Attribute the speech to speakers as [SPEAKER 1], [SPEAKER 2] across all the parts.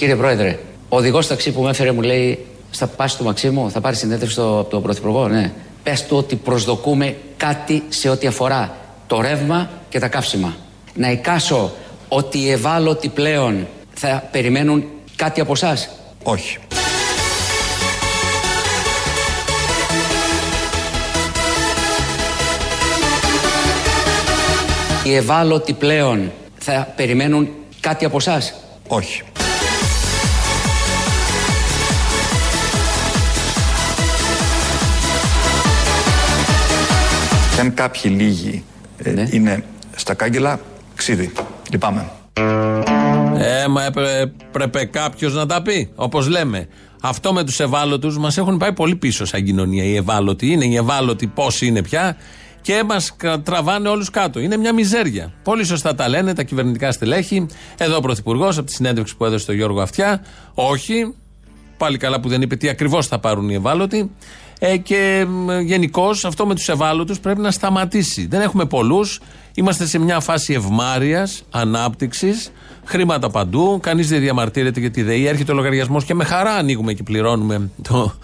[SPEAKER 1] Κύριε Πρόεδρε, ο οδηγός ταξί που με έφερε μου λέει: Θα πα στο Μαξίμου, θα πάρει συνέντευξη από τον Πρωθυπουργό. Ναι. Πες του ότι προσδοκούμε κάτι σε ό,τι αφορά το ρεύμα και τα καύσιμα. Να εικάσω ότι οι ευάλωτοι πλέον θα περιμένουν κάτι από εσά.
[SPEAKER 2] Όχι.
[SPEAKER 1] Οι ευάλωτοι πλέον θα περιμένουν κάτι από εσά.
[SPEAKER 2] Όχι. Δεν κάποιοι λίγοι ε,
[SPEAKER 1] Ναι.
[SPEAKER 2] είναι στα κάγκελα, ξύδι. Λυπάμαι.
[SPEAKER 3] Ε, μα έπρεπε, έπρεπε κάποιος να τα πει. Όπως λέμε. Αυτό με τους ευάλωτους μας έχουν πάει πολύ πίσω σαν κοινωνία. Οι ευάλωτοι είναι οι ευάλωτοι πόσοι είναι πια και μας τραβάνε όλους κάτω. Είναι μια μιζέρια. Πολύ σωστά τα λένε τα κυβερνητικά στελέχη. Εδώ ο Πρωθυπουργός από τη συνέντευξη που έδωσε στο Γιώργο Αυτιά. Όχι. Πάλι καλά που δεν είπε τι ακριβώς θα πάρουν οι ευάλωτοι. Ε, και γενικώς αυτό με τους ευάλωτους πρέπει να σταματήσει. Δεν έχουμε πολλούς. Είμαστε σε μια φάση ευμάρεια, ανάπτυξης, χρήματα παντού. Κανείς δεν διαμαρτύρεται για τη ΔΕΗ. Έρχεται ο λογαριασμός και με χαρά ανοίγουμε και πληρώνουμε το,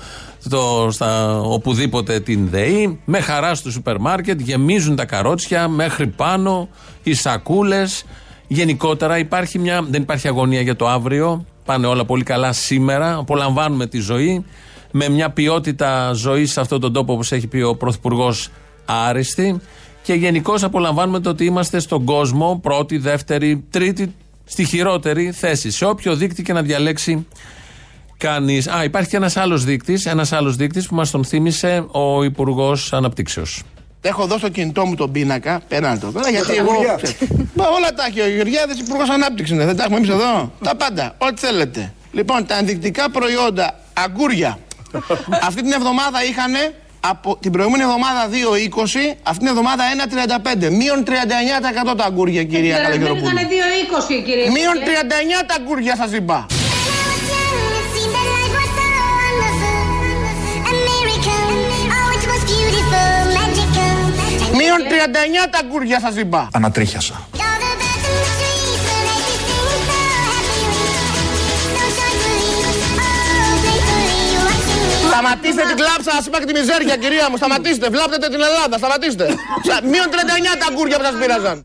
[SPEAKER 3] το, στα, οπουδήποτε την ΔΕΗ. Με χαρά στο σούπερ μάρκετ γεμίζουν τα καρότσια μέχρι πάνω, οι σακούλες. Γενικότερα υπάρχει μια, δεν υπάρχει αγωνία για το αύριο. Πάνε όλα πολύ καλά σήμερα. Απολαμβάνουμε τη ζωή με μια ποιότητα ζωής σε αυτόν τον τόπο, όπως έχει πει ο Πρωθυπουργός, άριστη. Και γενικώ απολαμβάνουμε το ότι είμαστε στον κόσμο πρώτη, δεύτερη, τρίτη, στη χειρότερη θέση. Σε όποιο δείκτη και να διαλέξει κανείς. Α, υπάρχει και ένας άλλος δείκτης, ένας άλλος δείκτης που μας τον θύμισε ο Υπουργός Αναπτύξεως.
[SPEAKER 4] Έχω δώσει στο κινητό μου τον πίνακα, πέραν το τώρα, γιατί εγώ. Μα όλα τα έχει ο Γεωργιάδης Υπουργός Ανάπτυξης είναι. Δεν τα έχουμε εμείς εδώ. τα πάντα, ό,τι θέλετε. Λοιπόν, τα ενδεικτικά προϊόντα, αγκούρια. Αυτή την εβδομάδα είχαν από την προηγούμενη εβδομάδα 2,20, αυτή την εβδομάδα 1,35. Μείον 39% τα αγκούρια, κυρία Καλογεροπούλου.
[SPEAKER 5] Ήταν 2,20 κύριε.
[SPEAKER 4] Μείον 39 τα αγκούρια σας είπα. Μείον 39 τα αγκούρια σας είπα.
[SPEAKER 2] Ανατρίχιασα.
[SPEAKER 4] Σταματήστε την κλάψα, σα είπα και τη μιζέρια, κυρία μου. Σταματήστε, βλάπτετε την Ελλάδα, σταματήστε. Σα- Μείον 39 τα αγκούρια που σας πήραζαν.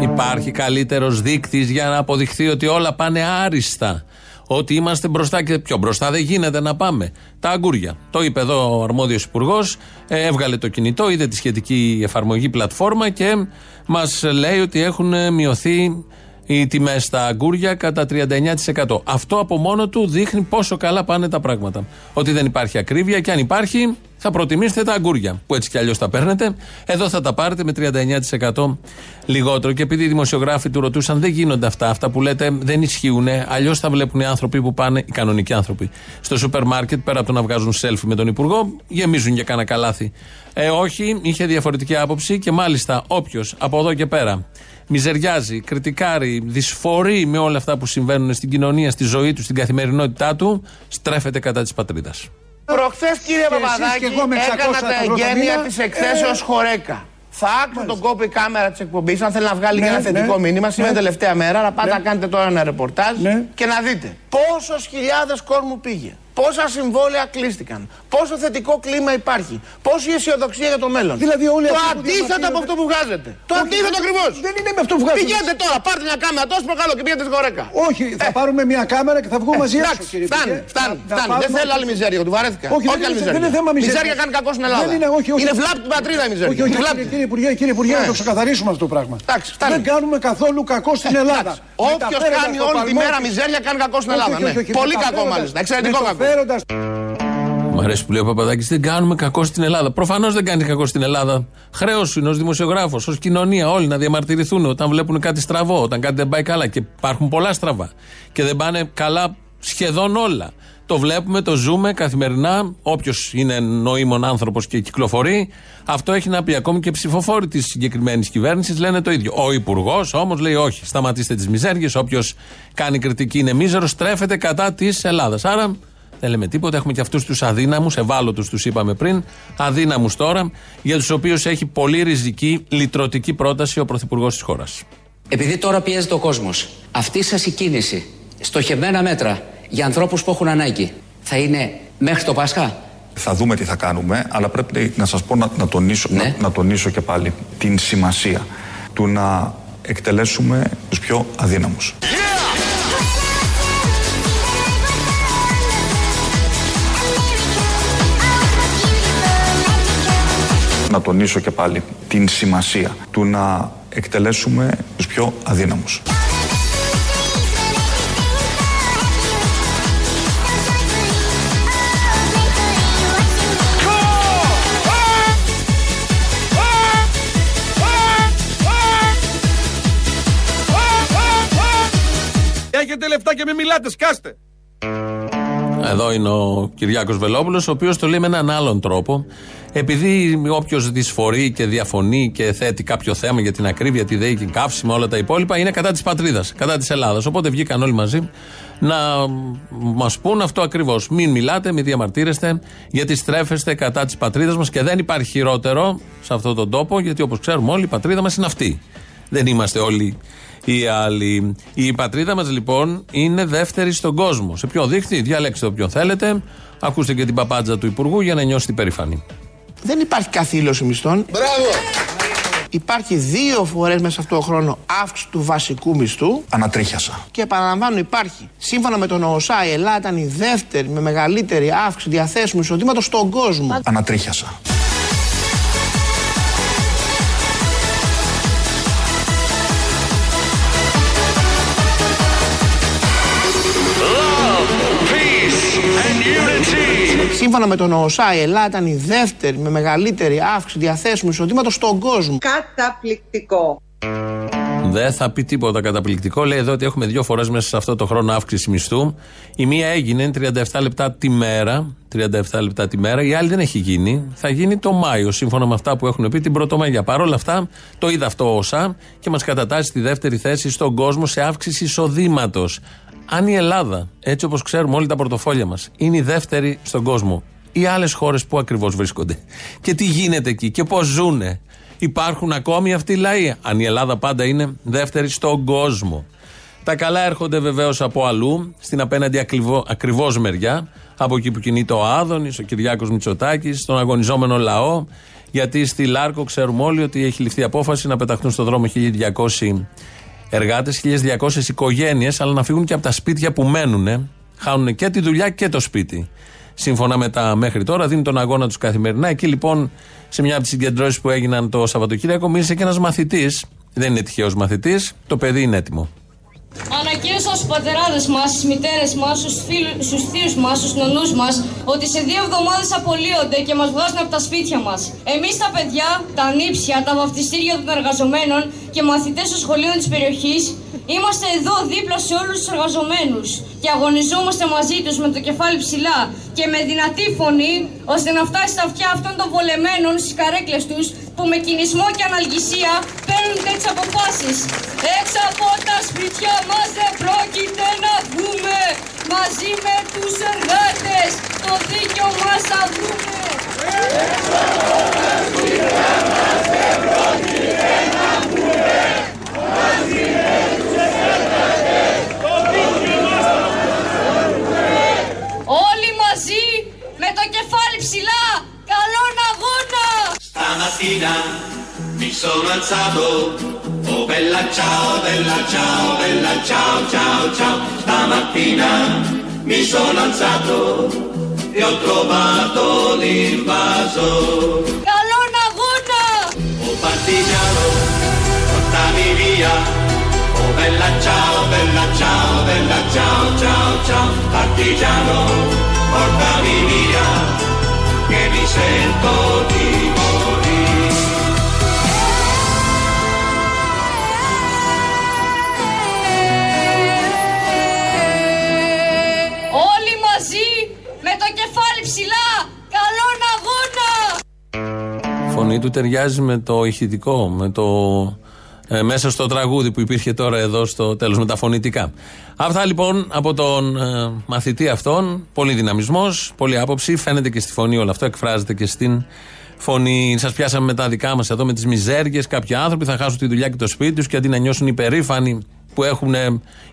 [SPEAKER 3] Υπάρχει καλύτερος δείκτης για να αποδειχθεί ότι όλα πάνε άριστα. Ότι είμαστε μπροστά και πιο μπροστά δεν γίνεται να πάμε. Τα αγκούρια. Το είπε εδώ ο αρμόδιος υπουργός, έβγαλε το κινητό, είδε τη σχετική εφαρμογή πλατφόρμα και μας λέει ότι έχουν μειωθεί οι τιμές στα αγκούρια κατά 39%. Αυτό από μόνο του δείχνει πόσο καλά πάνε τα πράγματα. Ότι δεν υπάρχει ακρίβεια και αν υπάρχει, θα προτιμήσετε τα αγκούρια. Που έτσι κι αλλιώς τα παίρνετε. Εδώ θα τα πάρετε με 39% λιγότερο. Και επειδή οι δημοσιογράφοι του ρωτούσαν, δεν γίνονται αυτά. Αυτά που λέτε δεν ισχύουν. Αλλιώς θα βλέπουν οι άνθρωποι που πάνε, οι κανονικοί άνθρωποι, στο σούπερ μάρκετ πέρα από το να βγάζουν selfie με τον Υπουργό, γεμίζουν για κάνα καλάθι. Ε, όχι, είχε διαφορετική άποψη και μάλιστα όποιος από εδώ και πέρα μιζεριάζει, κριτικάρει, δυσφορεί με όλα αυτά που συμβαίνουν στην κοινωνία, στη ζωή του, στην καθημερινότητά του, στρέφεται κατά της πατρίδας.
[SPEAKER 4] Προχθές, κύριε
[SPEAKER 6] Και εσείς
[SPEAKER 4] Παπαδάκη,
[SPEAKER 6] και εγώ με 600
[SPEAKER 4] έκανα τα
[SPEAKER 6] ευρώ το
[SPEAKER 4] εγγένεια
[SPEAKER 6] μήνα.
[SPEAKER 4] της εκθέσεως
[SPEAKER 6] Ε,
[SPEAKER 4] χωρέκα. Θα άκουσα τον κόπο η κάμερα της εκπομπής, αν θέλει να βγάλει
[SPEAKER 6] Ναι,
[SPEAKER 4] και ένα θετικό
[SPEAKER 6] ναι,
[SPEAKER 4] μήνυμα. Σήμερα
[SPEAKER 6] ναι.
[SPEAKER 4] τελευταία μέρα, να πάτε
[SPEAKER 6] Ναι.
[SPEAKER 4] να κάνετε τώρα ένα ρεπορτάζ
[SPEAKER 6] Ναι.
[SPEAKER 4] και να δείτε πόσες χιλιάδες κόσμου πήγε. Πόσα συμβόλαια κλείστηκαν. Πόσο θετικό κλίμα υπάρχει. Πόση αισιοδοξία για το μέλλον.
[SPEAKER 6] Δηλαδή όλοι
[SPEAKER 4] το
[SPEAKER 6] αυτοί που
[SPEAKER 4] αντίθετο
[SPEAKER 6] διαμαρτύρονται-
[SPEAKER 4] από αυτό που βγάζετε. Το
[SPEAKER 6] Όχι,
[SPEAKER 4] αντίθετο
[SPEAKER 6] δεν-
[SPEAKER 4] ακριβώς.
[SPEAKER 6] δεν είναι με αυτό που βγάζετε.
[SPEAKER 4] Πηγαίνετε τώρα, πάρτε μια κάμερα τόσο προκαλώ και πηγαίνετε στη χωρέκα.
[SPEAKER 6] Όχι, θα πάρουμε μια κάμερα και θα βγούμε μαζί
[SPEAKER 4] Ε, Εντάξει,
[SPEAKER 6] έξω, κύριε
[SPEAKER 4] φτάνει,
[SPEAKER 6] Υπουργέ.
[SPEAKER 4] φτάνει,
[SPEAKER 6] Να- να
[SPEAKER 4] φτάνει. Δεν
[SPEAKER 6] πάρουμε
[SPEAKER 4] θέλω
[SPEAKER 6] ό,τι-
[SPEAKER 4] άλλη μιζέρια, του βαρέθηκα.
[SPEAKER 6] Όχι, δεν είναι- δεν είναι θέμα μιζέριας.
[SPEAKER 4] Μιζέρια κάνει κακό στην Ελλάδα.
[SPEAKER 6] Δεν είναι, όχι, όχι.
[SPEAKER 4] Είναι βλάπτη την πατρίδα η μιζέρια.
[SPEAKER 6] Όχι, όχι,
[SPEAKER 4] Τη
[SPEAKER 6] κύριε,
[SPEAKER 4] βλάπτη.
[SPEAKER 6] κύριε Υπουργέ, κύριε Υπουργέ,
[SPEAKER 4] Ναι.
[SPEAKER 6] να το ξεκαθαρίσουμε αυτό το πράγμα.
[SPEAKER 4] Εντάξει, φτάνει.
[SPEAKER 6] Δεν κάνουμε καθόλου κακό στην Ελλάδα.
[SPEAKER 4] Όποιος κάνει όλη τη μέρα μιζέρια κάνει κακό στην Ελλάδα. ναι. Πολύ κακό μάλιστα. Εξαιρετικό κακό.
[SPEAKER 3] Μ' αρέσει που λέει ο Παπαδάκης, δεν κάνουμε κακό στην Ελλάδα. Προφανώς δεν κάνει κακό στην Ελλάδα. Χρέος σου είναι ως δημοσιογράφος, ως κοινωνία, όλοι να διαμαρτυρηθούν όταν βλέπουν κάτι στραβό, όταν κάτι δεν πάει καλά. Και υπάρχουν πολλά στραβά. Και δεν πάνε καλά σχεδόν όλα. Το βλέπουμε, το ζούμε καθημερινά. Όποιος είναι νοήμων άνθρωπος και κυκλοφορεί, αυτό έχει να πει. Ακόμη και ψηφοφόροι της συγκεκριμένης κυβέρνησης λένε το ίδιο. Ο Υπουργός όμως λέει όχι. Σταματήστε τις μιζέριε. Όποιος κάνει κριτική είναι μίζερος, στρέφεται κατά της Ελλάδας. Άρα δεν λέμε τίποτα. Έχουμε και αυτούς τους αδύναμους, ευάλωτους τους είπαμε πριν, αδύναμους τώρα, για τους οποίους έχει πολύ ριζική λυτρωτική πρόταση ο Πρωθυπουργός της χώρας.
[SPEAKER 1] Επειδή τώρα πιέζεται ο κόσμος, αυτή σας η κίνηση στοχευμένα μέτρα για ανθρώπους που έχουν ανάγκη θα είναι μέχρι το Πάσχα;
[SPEAKER 2] Θα δούμε τι θα κάνουμε, αλλά πρέπει να σας πω να, να, τονίσω,
[SPEAKER 1] Ναι.
[SPEAKER 2] να, να τονίσω και πάλι την σημασία του να εκτελέσουμε τους πιο αδύναμους. Να τονίσω και πάλι την σημασία του να εκτελέσουμε τους πιο αδύναμους.
[SPEAKER 5] Έχετε λεφτά και μην μιλάτε, σκάστε.
[SPEAKER 3] Εδώ είναι ο Κυριάκος Βελόπουλος, ο οποίος το λέει με έναν άλλον τρόπο. Επειδή όποιος δυσφορεί και διαφωνεί και θέτει κάποιο θέμα για την ακρίβεια, τη ΔΕΗ και καύσιμα, όλα τα υπόλοιπα, είναι κατά της πατρίδας, κατά της Ελλάδας. Οπότε βγήκαν όλοι μαζί να μας πούν αυτό ακριβώς. Μην μιλάτε, μην διαμαρτύρεστε, γιατί στρέφεστε κατά της πατρίδας μας και δεν υπάρχει χειρότερο σε αυτόν τον τόπο, γιατί όπως ξέρουμε όλοι, η πατρίδα μας είναι αυτή. Δεν είμαστε όλοι οι άλλοι. Η πατρίδα μας λοιπόν είναι δεύτερη στον κόσμο. Σε ποιο δείχτη, διαλέξτε όποιον θέλετε. Ακούστε και την παπάντζα του Υπουργού για να νιώσετε περήφανοι.
[SPEAKER 4] Δεν υπάρχει καθήλωση μισθών. Μπράβο! Υπάρχει δύο φορές μέσα σε αυτό το χρόνο αύξηση του βασικού μισθού
[SPEAKER 2] Ανατρίχιασα.
[SPEAKER 4] και επαναλαμβάνω υπάρχει. Σύμφωνα με τον ΟΣΑ η Ελλάδα ήταν η δεύτερη με μεγαλύτερη αύξηση διαθέσιμου εισοδήματος στον κόσμο.
[SPEAKER 2] Ανατρίχιασα.
[SPEAKER 4] Σύμφωνα με τον ΟΣΑ η Ελλάδα ήταν η δεύτερη με μεγαλύτερη αύξηση διαθέσιμου εισοδήματος στον κόσμο.
[SPEAKER 7] Καταπληκτικό.
[SPEAKER 3] Δεν θα πει τίποτα καταπληκτικό. Λέει εδώ ότι έχουμε δύο φορές μέσα σε αυτό το χρόνο αύξηση μισθού. Η μία έγινε 37 λεπτά τη μέρα. 37 λεπτά τη μέρα. Η άλλη δεν έχει γίνει. Θα γίνει το Μάιο, σύμφωνα με αυτά που έχουν πει την Πρωτομαγιά. Παρ' όλα αυτά, το είδα αυτό όσα και μας κατατάσσει στη δεύτερη θέση στον κόσμο σε αύξηση εισοδήματος. Αν η Ελλάδα, έτσι όπως ξέρουμε όλοι τα πορτοφόλια μας, είναι η δεύτερη στον κόσμο, οι άλλες χώρες που ακριβώς βρίσκονται και τι γίνεται εκεί και πώς ζουνε. Υπάρχουν ακόμη αυτοί οι λαοί; Αν η Ελλάδα πάντα είναι δεύτερη στον κόσμο. Τα καλά έρχονται βεβαίως από αλλού, στην απέναντι ακριβώ μεριά, από εκεί που κινείται ο Άδωνης, ο Κυριάκος Μητσοτάκης, στον αγωνιζόμενο λαό. Γιατί στη Λάρκο ξέρουμε όλοι ότι έχει ληφθεί απόφαση να πεταχτούν στον δρόμο 1200 εργάτες, 1200 οικογένειες, αλλά να φύγουν και από τα σπίτια που μένουν. Χάνουν και τη δουλειά και το σπίτι. Σύμφωνα με τα μέχρι τώρα, δίνουν τον αγώνα τους καθημερινά. Εκεί λοιπόν, σε μια από τις συγκεντρώσεις που έγιναν το Σαββατοκύριακο, μίλησε και ένας μαθητής. Δεν είναι τυχαίος μαθητής, το παιδί είναι έτοιμο.
[SPEAKER 8] Ανακοίνωσα στους πατεράδες μας, στις μητέρες μας, στους, φίλους, στους θείους μας, στους νονούς μας, ότι σε δύο εβδομάδες απολύονται και μας βγάζουν από τα σπίτια μας. Εμείς τα παιδιά, τα νύψια, τα βαφτιστήρια των εργαζομένων και μαθητές των σχολείων της περιοχής, είμαστε εδώ δίπλα σε όλους τους εργαζομένους και αγωνιζόμαστε μαζί τους με το κεφάλι ψηλά και με δυνατή φωνή, ώστε να φτάσει στα αυτιά αυτών των βολεμένων στις καρέκλες τους που με κινησμό και αναλγησία παίρνουν τέτοιες αποφάσεις. Έξω από τα σπίτια μας δεν πρόκειται να βγούμε μαζί με τους εργάτες. Το δίκιο μας θα βρούμε. Όλοι μαζί με το κεφάλι ψηλά. Καλόν αγώνα!
[SPEAKER 9] Stamattina mi sono alzato, oh bella ciao, bella ciao, bella ciao, ciao, ciao. Stamattina mi sono alzato e ho trovato l'invaso.
[SPEAKER 8] Καλόν αγώνα!
[SPEAKER 9] Oh partigiano, portami via. Oh bella ciao, bella ciao, bella ciao, ciao, ciao. Partigiano, portami via, che mi sento di morire.
[SPEAKER 8] Όλοι μαζί με το κεφάλι ψηλά. Καλόν αγώνα!
[SPEAKER 3] Η φωνή του ταιριάζει με το ηχητικό, με το ε, μέσα στο τραγούδι που υπήρχε τώρα εδώ στο τέλος με τα φωνητικά. Αυτά λοιπόν από τον ε, μαθητή αυτόν, πολύ δυναμισμός, πολύ άποψη, φαίνεται και στη φωνή όλο αυτό, εκφράζεται και στην φωνή. Σας πιάσαμε με τα δικά μας εδώ με τις μιζέριες, κάποιοι άνθρωποι θα χάσουν τη δουλειά και το σπίτι τους και αντί να νιώσουν υπερήφανοι που έχουν,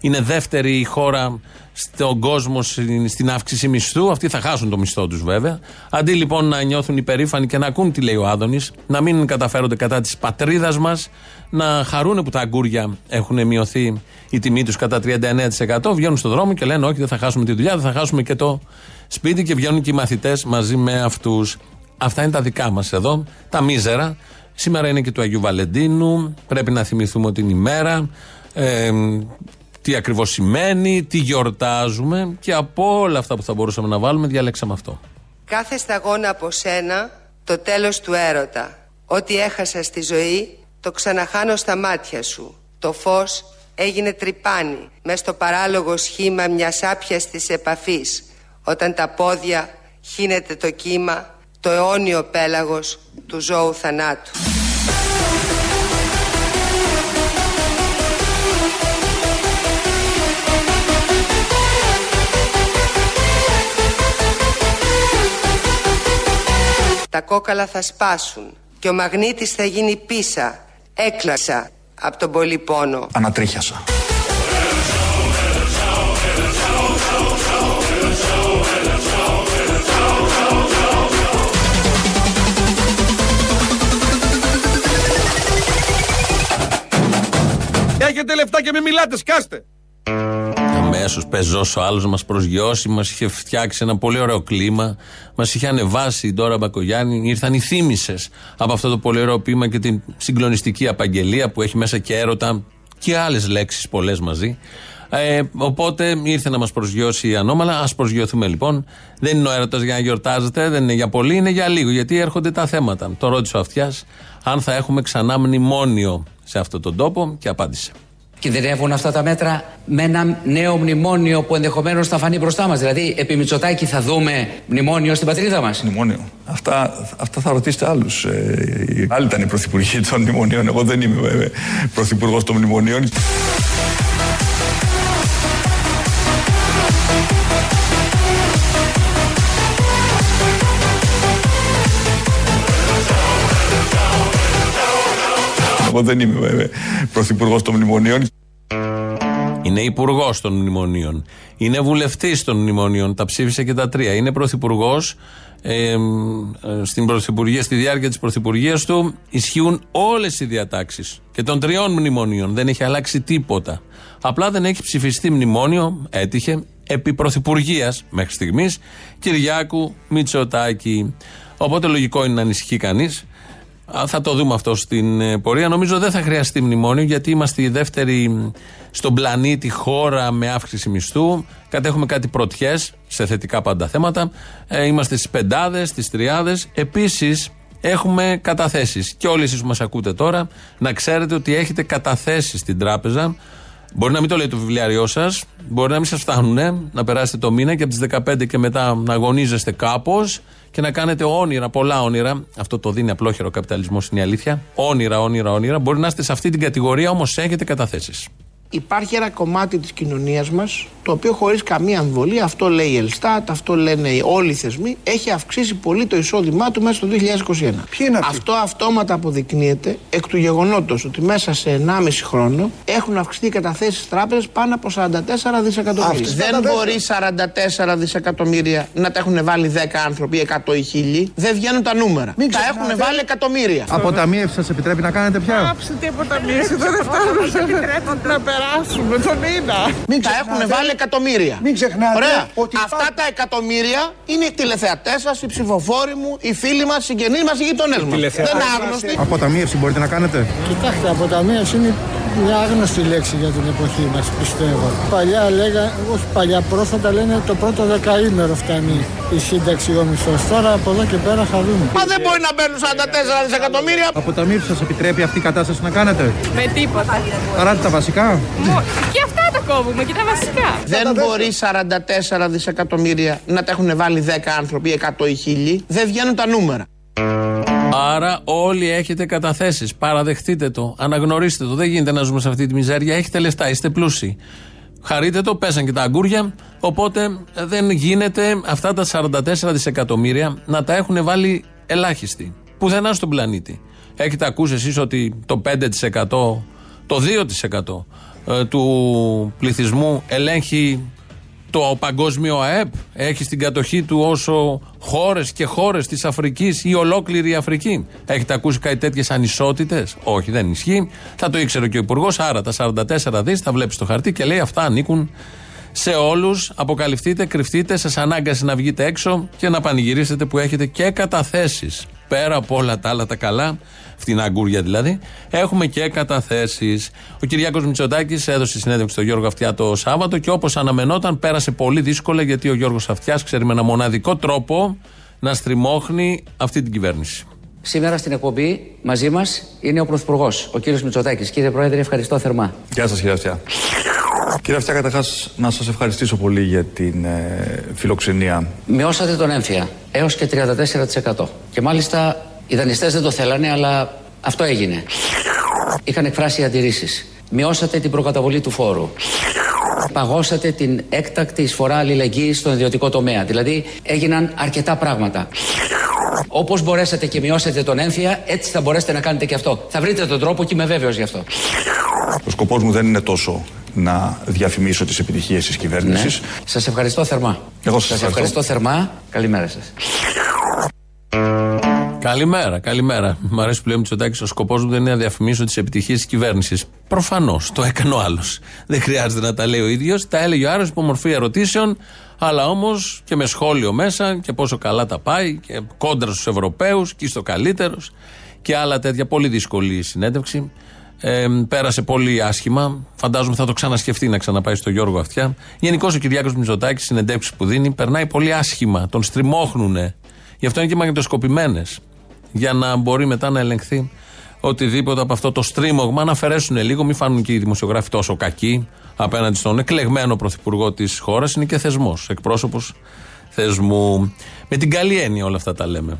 [SPEAKER 3] είναι δεύτερη η χώρα στον κόσμο στην στην αύξηση μισθού. Αυτοί θα χάσουν το μισθό τους βέβαια. Αντί λοιπόν να νιώθουν υπερήφανοι και να ακούν τι λέει ο Άδωνης, να μην καταφέρονται κατά της πατρίδας μας, να χαρούν που τα αγκούρια έχουν μειωθεί η τιμή τους κατά 39%, βγαίνουν στον δρόμο και λένε: Όχι, δεν θα χάσουμε τη δουλειά, δεν θα χάσουμε και το σπίτι και βγαίνουν και οι μαθητές μαζί με αυτούς. Αυτά είναι τα δικά μας εδώ, τα μίζερα. Σήμερα είναι και του Αγίου Βαλεντίνου. Πρέπει να θυμηθούμε ότι είναι η μέρα. Ε, τι ακριβώς σημαίνει, τι γιορτάζουμε και από όλα αυτά που θα μπορούσαμε να βάλουμε, διαλέξαμε αυτό.
[SPEAKER 10] Κάθε σταγόνα από σένα το τέλος του έρωτα. Ό,τι έχασα στη ζωή το ξαναχάνω στα μάτια σου. Το φως έγινε τρυπάνι μες στο παράλογο σχήμα μιας άπιας της επαφής όταν τα πόδια χύνεται το κύμα το αιώνιο πέλαγος του ζώου θανάτου. Τα κόκαλα θα σπάσουν και ο μαγνήτης θα γίνει πίσα. Έκλασα από τον πολύ πόνο.
[SPEAKER 2] Ανατρίχιασα.
[SPEAKER 5] Έχετε λεφτά και μην μιλάτε, σκάστε.
[SPEAKER 3] Αμέσω πεζό ο άλλος μας προσγειώσει, μας είχε φτιάξει ένα πολύ ωραίο κλίμα, μας είχε ανεβάσει η Ντόρα Μπακογιάννη. Ήρθαν οι θύμησες από αυτό το πολύ ωραίο ποίημα και την συγκλονιστική απαγγελία που έχει μέσα και έρωτα και άλλες λέξεις πολλές μαζί. Ε, οπότε ήρθε να μας προσγειώσει η ανώμαλα. Α προσγειωθούμε λοιπόν. Δεν είναι ο έρωτας για να γιορτάζετε, δεν είναι για πολύ, είναι για λίγο. Γιατί έρχονται τα θέματα. Το ρώτησε ο Αυτιάς αν θα έχουμε ξανά μνημόνιο σε αυτόν τον τόπο και απάντησε.
[SPEAKER 1] Κινδυνεύουν αυτά τα μέτρα με ένα νέο μνημόνιο που ενδεχομένως θα φανεί μπροστά μας. Δηλαδή, επί Μητσοτάκη θα δούμε μνημόνιο στην πατρίδα μας.
[SPEAKER 2] Μνημόνιο. Αυτά, αυτά θα ρωτήσετε άλλους. Ε, άλλοι ήταν οι πρωθυπουργοί των μνημονίων. Εγώ δεν είμαι ε, πρωθυπουργός των μνημονίων. Εγώ δεν είμαι ε, πρωθυπουργός των μνημονίων.
[SPEAKER 3] Είναι υπουργός των μνημονίων. Είναι βουλευτής των μνημονίων. Τα ψήφισε και τα τρία. Είναι πρωθυπουργός. Ε, στην πρωθυπουργία, στη διάρκεια της πρωθυπουργίας του ισχύουν όλες οι διατάξεις και των τριών μνημονίων. Δεν έχει αλλάξει τίποτα. Απλά δεν έχει ψηφιστεί μνημόνιο, έτυχε, επί πρωθυπουργίας μέχρι στιγμής Κυριάκου Μητσοτάκη. Οπότε λογικό είναι να ανησυχεί κανείς. Α, Θα το δούμε αυτό στην ε, πορεία. Νομίζω δεν θα χρειαστεί μνημόνιο γιατί είμαστε η δεύτερη μ, στον πλανήτη χώρα με αύξηση μισθού. Κατέχουμε κάτι πρωτιές σε θετικά πάντα θέματα. Ε, είμαστε στις πεντάδες, στις τριάδες. Επίσης έχουμε καταθέσεις. Και όλοι εσείς που μας ακούτε τώρα να ξέρετε ότι έχετε καταθέσεις στην τράπεζα. Μπορεί να μην το λέει το βιβλιάριό σας, μπορεί να μην σας φτάνουν, να περάσετε το μήνα και από τις 15 και μετά να αγωνίζεστε κάπως και να κάνετε όνειρα, πολλά όνειρα. Αυτό το δίνει απλόχερο ο καπιταλισμός, είναι η αλήθεια. Όνειρα, όνειρα, όνειρα. Μπορεί να είστε σε αυτή την κατηγορία, όμως έχετε καταθέσεις.
[SPEAKER 4] Υπάρχει ένα κομμάτι της κοινωνίας μας το οποίο χωρίς καμία αμφιβολία, αυτό λέει η Ελστάτ, αυτό λένε όλοι οι θεσμοί, έχει αυξήσει πολύ το εισόδημά του μέσα στο 2021.
[SPEAKER 6] Ποιοι είναι αυτοί;
[SPEAKER 4] Αυτό αυτόματα αποδεικνύεται εκ του γεγονότος ότι μέσα σε 1,5 χρόνο έχουν αυξηθεί οι καταθέσεις στις τράπεζες πάνω από 44 δισεκατομμύρια.
[SPEAKER 6] Αυτές
[SPEAKER 4] Δεν
[SPEAKER 6] 44.
[SPEAKER 4] μπορεί 44 δισεκατομμύρια να τα έχουν βάλει 10 άνθρωποι, 100 ή 1000. Δεν βγαίνουν τα νούμερα.
[SPEAKER 6] Μην
[SPEAKER 4] τα
[SPEAKER 6] ξεχνάτε-
[SPEAKER 4] έχουν βάλει εκατομμύρια.
[SPEAKER 6] Αποταμίευση σας επιτρέπει να κάνετε πια;
[SPEAKER 11] Άψε τι αποταμίευση, δεν φτάνουν να περάσουμε το μήνα.
[SPEAKER 6] Μην
[SPEAKER 4] Τα έχουν
[SPEAKER 6] ξεχνάτε-
[SPEAKER 4] βάλει εκατομμύρια.
[SPEAKER 6] Μην ξεχνάτε
[SPEAKER 4] Ωραία.
[SPEAKER 6] ότι
[SPEAKER 4] Αυτά
[SPEAKER 6] υπάρχουν-
[SPEAKER 4] τα εκατομμύρια είναι οι τηλεθεατές σα, οι ψηφοφόροι μου, οι φίλοι μας, οι συγγενείς μας, οι γειτονές μας. Δεν είναι άγνωστοι.
[SPEAKER 6] Αποταμίευση μπορείτε να κάνετε.
[SPEAKER 11] Κοιτάξτε, αποταμίευση είναι μια άγνωστη λέξη για την εποχή μας, πιστεύω. Παλιά λέγα, όχι παλιά, πρόσφατα λένε το πρώτο δεκαήμερο φτάνει η σύνταξη ο μισθός. Τώρα από εδώ και πέρα θα δούμε.
[SPEAKER 4] Μα δεν μπορεί να μπαίνουν 44 δισεκατομμύρια.
[SPEAKER 6] Αποταμίευση σας επιτρέπει αυτή η κατάσταση να κάνετε;
[SPEAKER 12] Με τίποτα.
[SPEAKER 6] Παράτε τα βασικά;
[SPEAKER 12] Και αυτά τα κόβουμε και τα βασικά.
[SPEAKER 4] Δεν μπορεί 44 δισεκατομμύρια να τα έχουν βάλει 10 άνθρωποι, 100 ή 1000. Δεν βγαίνουν τα νούμερα.
[SPEAKER 3] Άρα όλοι έχετε καταθέσεις. Παραδεχτείτε το. Αναγνωρίστε το. Δεν γίνεται να ζούμε σε αυτή τη μιζέρια. Έχετε λεφτά. Είστε πλούσιοι. Χαρείτε το. Πέσαν και τα αγκούρια. Οπότε ε, δεν γίνεται αυτά τα 44 δισεκατομμύρια να τα έχουν βάλει ελάχιστοι. Πουθενά στον πλανήτη. Έχετε ακούσει εσείς ότι το 5%, το 2% ε, του πληθυσμού ελέγχει το παγκόσμιο ΑΕΠ, έχει στην κατοχή του όσο χώρες και χώρες της Αφρικής ή ολόκληρη η Αφρική. Έχετε ακούσει κάτι τέτοιες ανισότητες; Όχι, δεν ισχύει. Θα το ήξερε και ο Υπουργός. Άρα τα 44 δις θα βλέπεις στο χαρτί και λέει αυτά ανήκουν σε όλους. Αποκαλυφθείτε, κρυφτείτε, σας ανάγκασε να βγείτε έξω και να πανηγυρίσετε που έχετε και καταθέσεις. Πέρα από όλα τα άλλα τα καλά, φτηνά αγκούρια δηλαδή, έχουμε και καταθέσεις. Ο Κυριάκος Μητσοτάκης έδωσε συνέντευξη στο Γιώργο Αυτιά το Σάββατο και όπως αναμενόταν, πέρασε πολύ δύσκολα γιατί ο Γιώργος Αυτιάς ξέρει με ένα μοναδικό τρόπο να στριμώχνει αυτή την κυβέρνηση.
[SPEAKER 1] Σήμερα στην εκπομπή μαζί μας είναι ο Πρωθυπουργός, ο κύριος Μητσοτάκης. Κύριε Πρόεδρε, ευχαριστώ θερμά.
[SPEAKER 2] Γεια σας, κύριε Αυτιά. Κύριε Αυτιά, καταρχάς να σας ευχαριστήσω πολύ για την ε, φιλοξενία.
[SPEAKER 1] Μειώσατε τον έμφυα έως και 34%. Και μάλιστα οι δανειστές δεν το θέλανε, αλλά αυτό έγινε. Είχαν εκφράσει αντιρρήσεις. Μειώσατε την προκαταβολή του φόρου. Παγώσατε την έκτακτη εισφορά αλληλεγγύης στον ιδιωτικό τομέα. Δηλαδή έγιναν αρκετά πράγματα. Όπως μπορέσατε και μειώσατε τον έμφυα, έτσι θα μπορέσετε να κάνετε και αυτό. Θα βρείτε τον τρόπο και είμαι βέβαιος γι' αυτό.
[SPEAKER 2] Ο σκοπός μου δεν είναι τόσο να διαφημίσω τις επιτυχίες της κυβέρνησης.
[SPEAKER 1] Ναι. Σας ευχαριστώ θερμά.
[SPEAKER 2] Εγώ σας
[SPEAKER 1] Σας
[SPEAKER 2] ευχαριστώ.
[SPEAKER 1] ευχαριστώ θερμά. Καλημέρα σας.
[SPEAKER 3] Καλημέρα, καλημέρα. Μ' αρέσει που λέει ο Μητσοτάκης. Ο σκοπός μου δεν είναι να διαφημίσω τις επιτυχίες της κυβέρνησης. Προφανώς, το έκανε ο άλλος. Δεν χρειάζεται να τα λέει ο ίδιος. Τα έλεγε ο άλλο υπό μορφή ερωτήσεων, αλλά όμως και με σχόλιο μέσα και πόσο καλά τα πάει και κόντρα στους Ευρωπαίους και στο καλύτερος και άλλα τέτοια. Πολύ δύσκολη συνέντευξη. Ε, πέρασε πολύ άσχημα. Φαντάζομαι θα το ξανασκεφτεί να ξαναπάει στο Γιώργο Αυτιά. Γενικώς ο Κυριάκος Μητσοτάκης, συνεντεύξεις που δίνει, περνάει πολύ άσχημα. Τον στριμώχνουνε. Γι' αυτό είναι και μαγνητοσκοπημένες. Για να μπορεί μετά να ελεγχθεί οτιδήποτε από αυτό το στρίμωγμα, να αφαιρέσουν λίγο, μην φάνουν και οι δημοσιογράφοι τόσο κακοί απέναντι στον εκλεγμένο πρωθυπουργό της χώρας. Είναι και θεσμός, εκπρόσωπος θεσμού. Με την καλή έννοια όλα αυτά τα λέμε.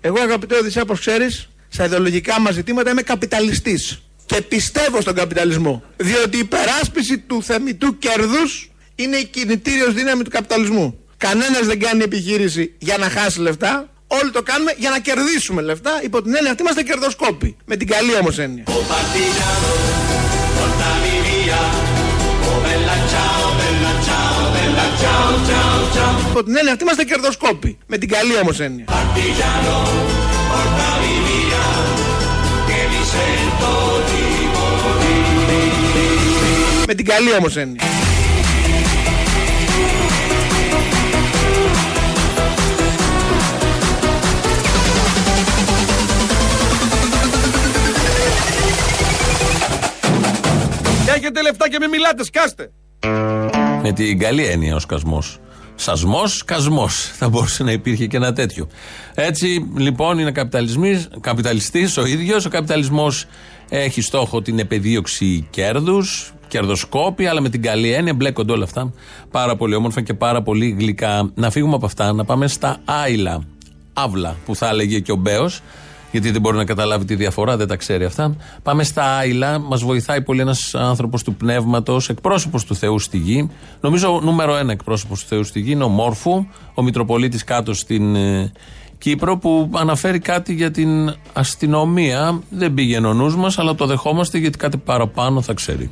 [SPEAKER 4] Εγώ αγαπητέ Οδυσσέα, όπως ξέρεις, στα ιδεολογικά μας ζητήματα είμαι καπιταλιστής. Και πιστεύω στον καπιταλισμό. Διότι η υπεράσπιση του θεμητού κέρδους είναι η κινητήριος δύναμη του καπιταλισμού. Κανένας δεν κάνει επιχείρηση για να χάσει λεφτά. Όλοι το κάνουμε για να κερδίσουμε λεφτά. Υπό την έννοια αυτή είμαστε κερδοσκόποι. Με την καλή όμως έννοια.
[SPEAKER 9] Oh partigiano, portami via. Oh bella ciao, bella ciao, bella ciao, ciao, ciao.
[SPEAKER 4] Υπό την έννοια αυτή είμαστε κερδοσκόποι. Με την καλή όμως έννοια. Την καλή όμως έννοια.
[SPEAKER 5] Έχετε λεφτά και μην μιλάτε, σκάστε.
[SPEAKER 3] Με την καλή έννοια ο σκασμός. Σασμός, κασμός. Θα μπορούσε να υπήρχε και ένα τέτοιο. Έτσι λοιπόν είναι καπιταλιστής ο ίδιος. Ο καπιταλισμός έχει στόχο την επεδίωξη κέρδους, κερδοσκόπη, αλλά με την καλή έννοια μπλέκονται όλα αυτά πάρα πολύ όμορφα και πάρα πολύ γλυκά. Να φύγουμε από αυτά, να πάμε στα άειλα. Αύλα που θα έλεγε και ο Μπέος, γιατί δεν μπορεί να καταλάβει τη διαφορά, δεν τα ξέρει αυτά. Πάμε στα άειλα. Μας βοηθάει πολύ ένας άνθρωπος του πνεύματος, εκπρόσωπος του Θεού στη γη. Νομίζω νούμερο ένα εκπρόσωπος του Θεού στη γη είναι ο Μόρφου, ο Μητροπολίτης κάτω στην ε, Κύπρο, που αναφέρει κάτι για την αστυνομία. Δεν πήγαινε ο νους μας, αλλά το δεχόμαστε γιατί κάτι παραπάνω θα ξέρει.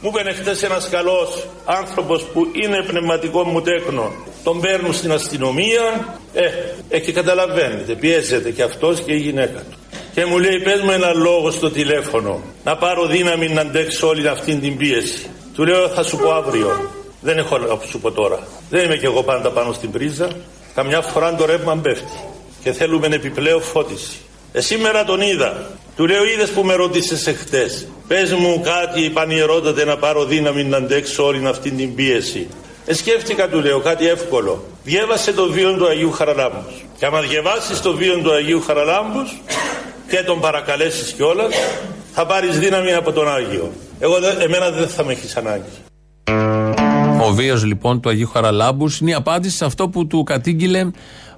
[SPEAKER 13] Μου είπε χτε ένας καλός άνθρωπος που είναι πνευματικό μου τέκνο. Τον παίρνουν στην αστυνομία. Ε, ε και καταλαβαίνετε, πιέζεται και αυτός και η γυναίκα του. Και μου λέει: Πες μου ένα λόγο στο τηλέφωνο. Να πάρω δύναμη να αντέξω όλη αυτή την πίεση. Του λέω: Θα σου πω αύριο. Δεν έχω να σου πω τώρα. Δεν είμαι κι εγώ πάντα πάνω στην πρίζα. Καμιά φορά το ρεύμα πέφτει. Και θέλουμε επιπλέον φώτιση. Ε, σήμερα τον είδα. Του λέω: Είδες που με ρώτησες εχθές. Πες μου κάτι, πανιερότατε, να πάρω δύναμη να αντέξω όλη αυτή την πίεση. Ε, σκέφτηκα, του λέω, κάτι εύκολο. Διέβασε το βίο του Αγίου Χαραλάμπους. Και άμα διαβάσεις το βίο του Αγίου Χαραλάμπους και τον παρακαλέσεις κιόλας, θα πάρεις δύναμη από τον Άγιο. Εγώ, δε- εμένα δεν θα με έχεις ανάγκη.
[SPEAKER 3] Ο βίος λοιπόν του Αγίου Χαραλάμπους είναι η απάντηση σε αυτό που του κατήγγειλε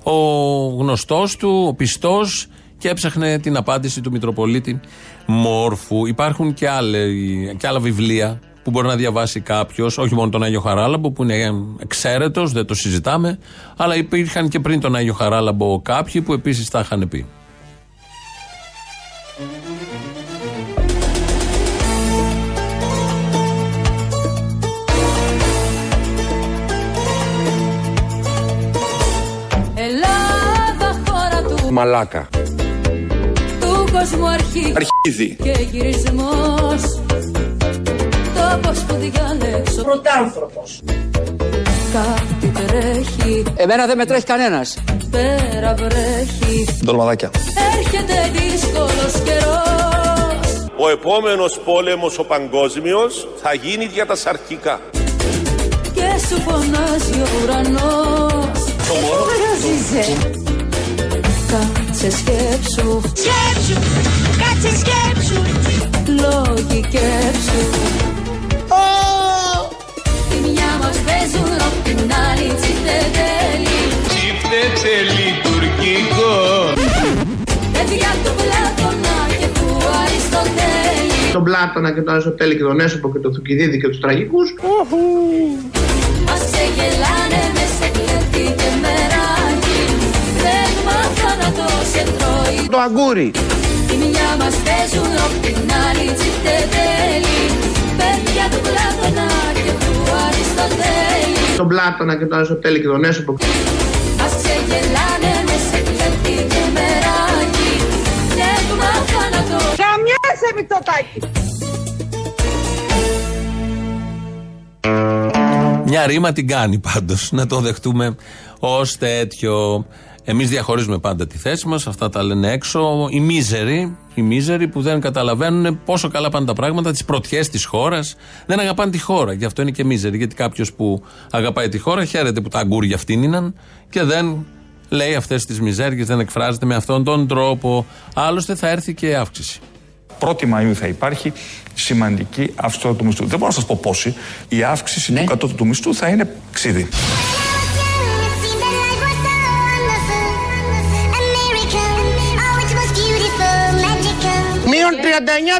[SPEAKER 3] ο γνωστός του, ο πιστός, και έψαχνε την απάντηση του Μητροπολίτη Μόρφου. Υπάρχουν και, και άλλα βιβλία που μπορεί να διαβάσει κάποιος, όχι μόνο τον Άγιο Χαράλαμπο που είναι εξαίρετος, δεν το συζητάμε, αλλά υπήρχαν και πριν τον Άγιο Χαράλαμπο κάποιοι που επίσης τα είχαν πει.
[SPEAKER 14] Μαλάκα.
[SPEAKER 15] Του κόσμου αρχή.
[SPEAKER 14] Αρχίδι.
[SPEAKER 15] και γυρισμός. Τόπος που διάλεξω Πρωτάνθρωπος. Κάτι τρέχει.
[SPEAKER 1] Εμένα δεν με τρέχει κανένας.
[SPEAKER 15] Πέρα βρέχει.
[SPEAKER 2] Ντολμαδάκια.
[SPEAKER 15] Έρχεται δύσκολος καιρός.
[SPEAKER 13] Ο επόμενος πόλεμος ο παγκόσμιος θα γίνει για τα σαρκικά.
[SPEAKER 15] Και σου φωνάζει ο ουρανός. Βραζίζε Κάτσε σκέψου. Σκέψου, κάτσε σκέψου. Λόγοι σκέψου. Τη μια μας παίζουν απ' την άλλη τσιφτετέλη
[SPEAKER 9] Τσιφτετέλη τουρκικό.
[SPEAKER 15] Παιδιά του Πλάτωνα και του Αριστοτέλη.
[SPEAKER 4] Τον Πλάτωνα και τον Αριστοτέλη και τον Έσωπο και τον Θουκυδίδη και τους τραγικούς.
[SPEAKER 15] Μας ξεγελάνε μες σε κλέφτη και μεράκι Δεν μάθα να το σε τρώει
[SPEAKER 4] Το αγκούρι.
[SPEAKER 15] Τη μια μας παίζουν απ' την άλλη τσιφτετέλη Παιδιά του Πλάτωνα και του Αριστοτέλη
[SPEAKER 4] Τον Πλάτωνα και τον Αριστοτέλη και τον Έσωπο.
[SPEAKER 15] Μας ξεγελάνε μες σε κλέφτη και μεράκι Δεν μάθα να το
[SPEAKER 7] Χαμιάσαι Μητσοτάκη.
[SPEAKER 3] Μια ρήμα την κάνει πάντως. Να το δεχτούμε ως τέτοιο. Εμείς διαχωρίζουμε πάντα τη θέση μας, αυτά τα λένε έξω. Οι μίζεροι, οι μίζεροι που δεν καταλαβαίνουν πόσο καλά πάνε τα πράγματα, τις πρωτιές της χώρας. Δεν αγαπάνε τη χώρα. Γι' αυτό είναι και μίζεροι. Γιατί κάποιος που αγαπάει τη χώρα χαίρεται που τα αγκούρια αυτήν είναι και δεν λέει αυτές τις μιζέριε, δεν εκφράζεται με αυτόν τον τρόπο. Άλλωστε θα έρθει και αύξηση.
[SPEAKER 2] 1η Μαΐου θα υπάρχει σημαντική αύξηση του μισθού. Δεν μπορώ να σας πω πόση. Η αύξηση του κατώτατου μισθού θα είναι ξύδι.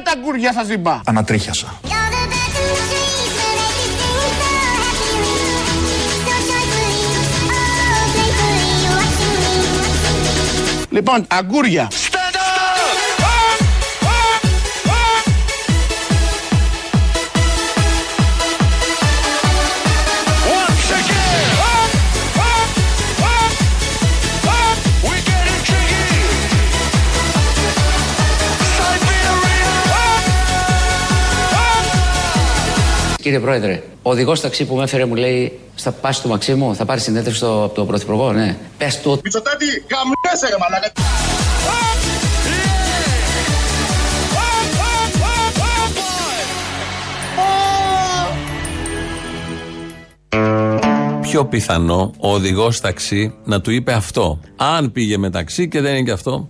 [SPEAKER 4] Τα αγκούρια σας είπα.
[SPEAKER 2] Ανατρίχιασα.
[SPEAKER 4] Λοιπόν, αγκούρια.
[SPEAKER 1] Κύριε Πρόεδρε, ο οδηγός ταξί που με έφερε μου λέει στα πάση του Μαξίμου θα πάρεις συνέντευξη στο, από τον Πρωθυπουργό, ναι. Πες του.
[SPEAKER 5] Μητσοτάτη, γαμνέσαι ρε μαλάκα.
[SPEAKER 3] πιο πιθανό ο οδηγός ταξί να του είπε αυτό. Αν πήγε με ταξί και δεν είναι και αυτό,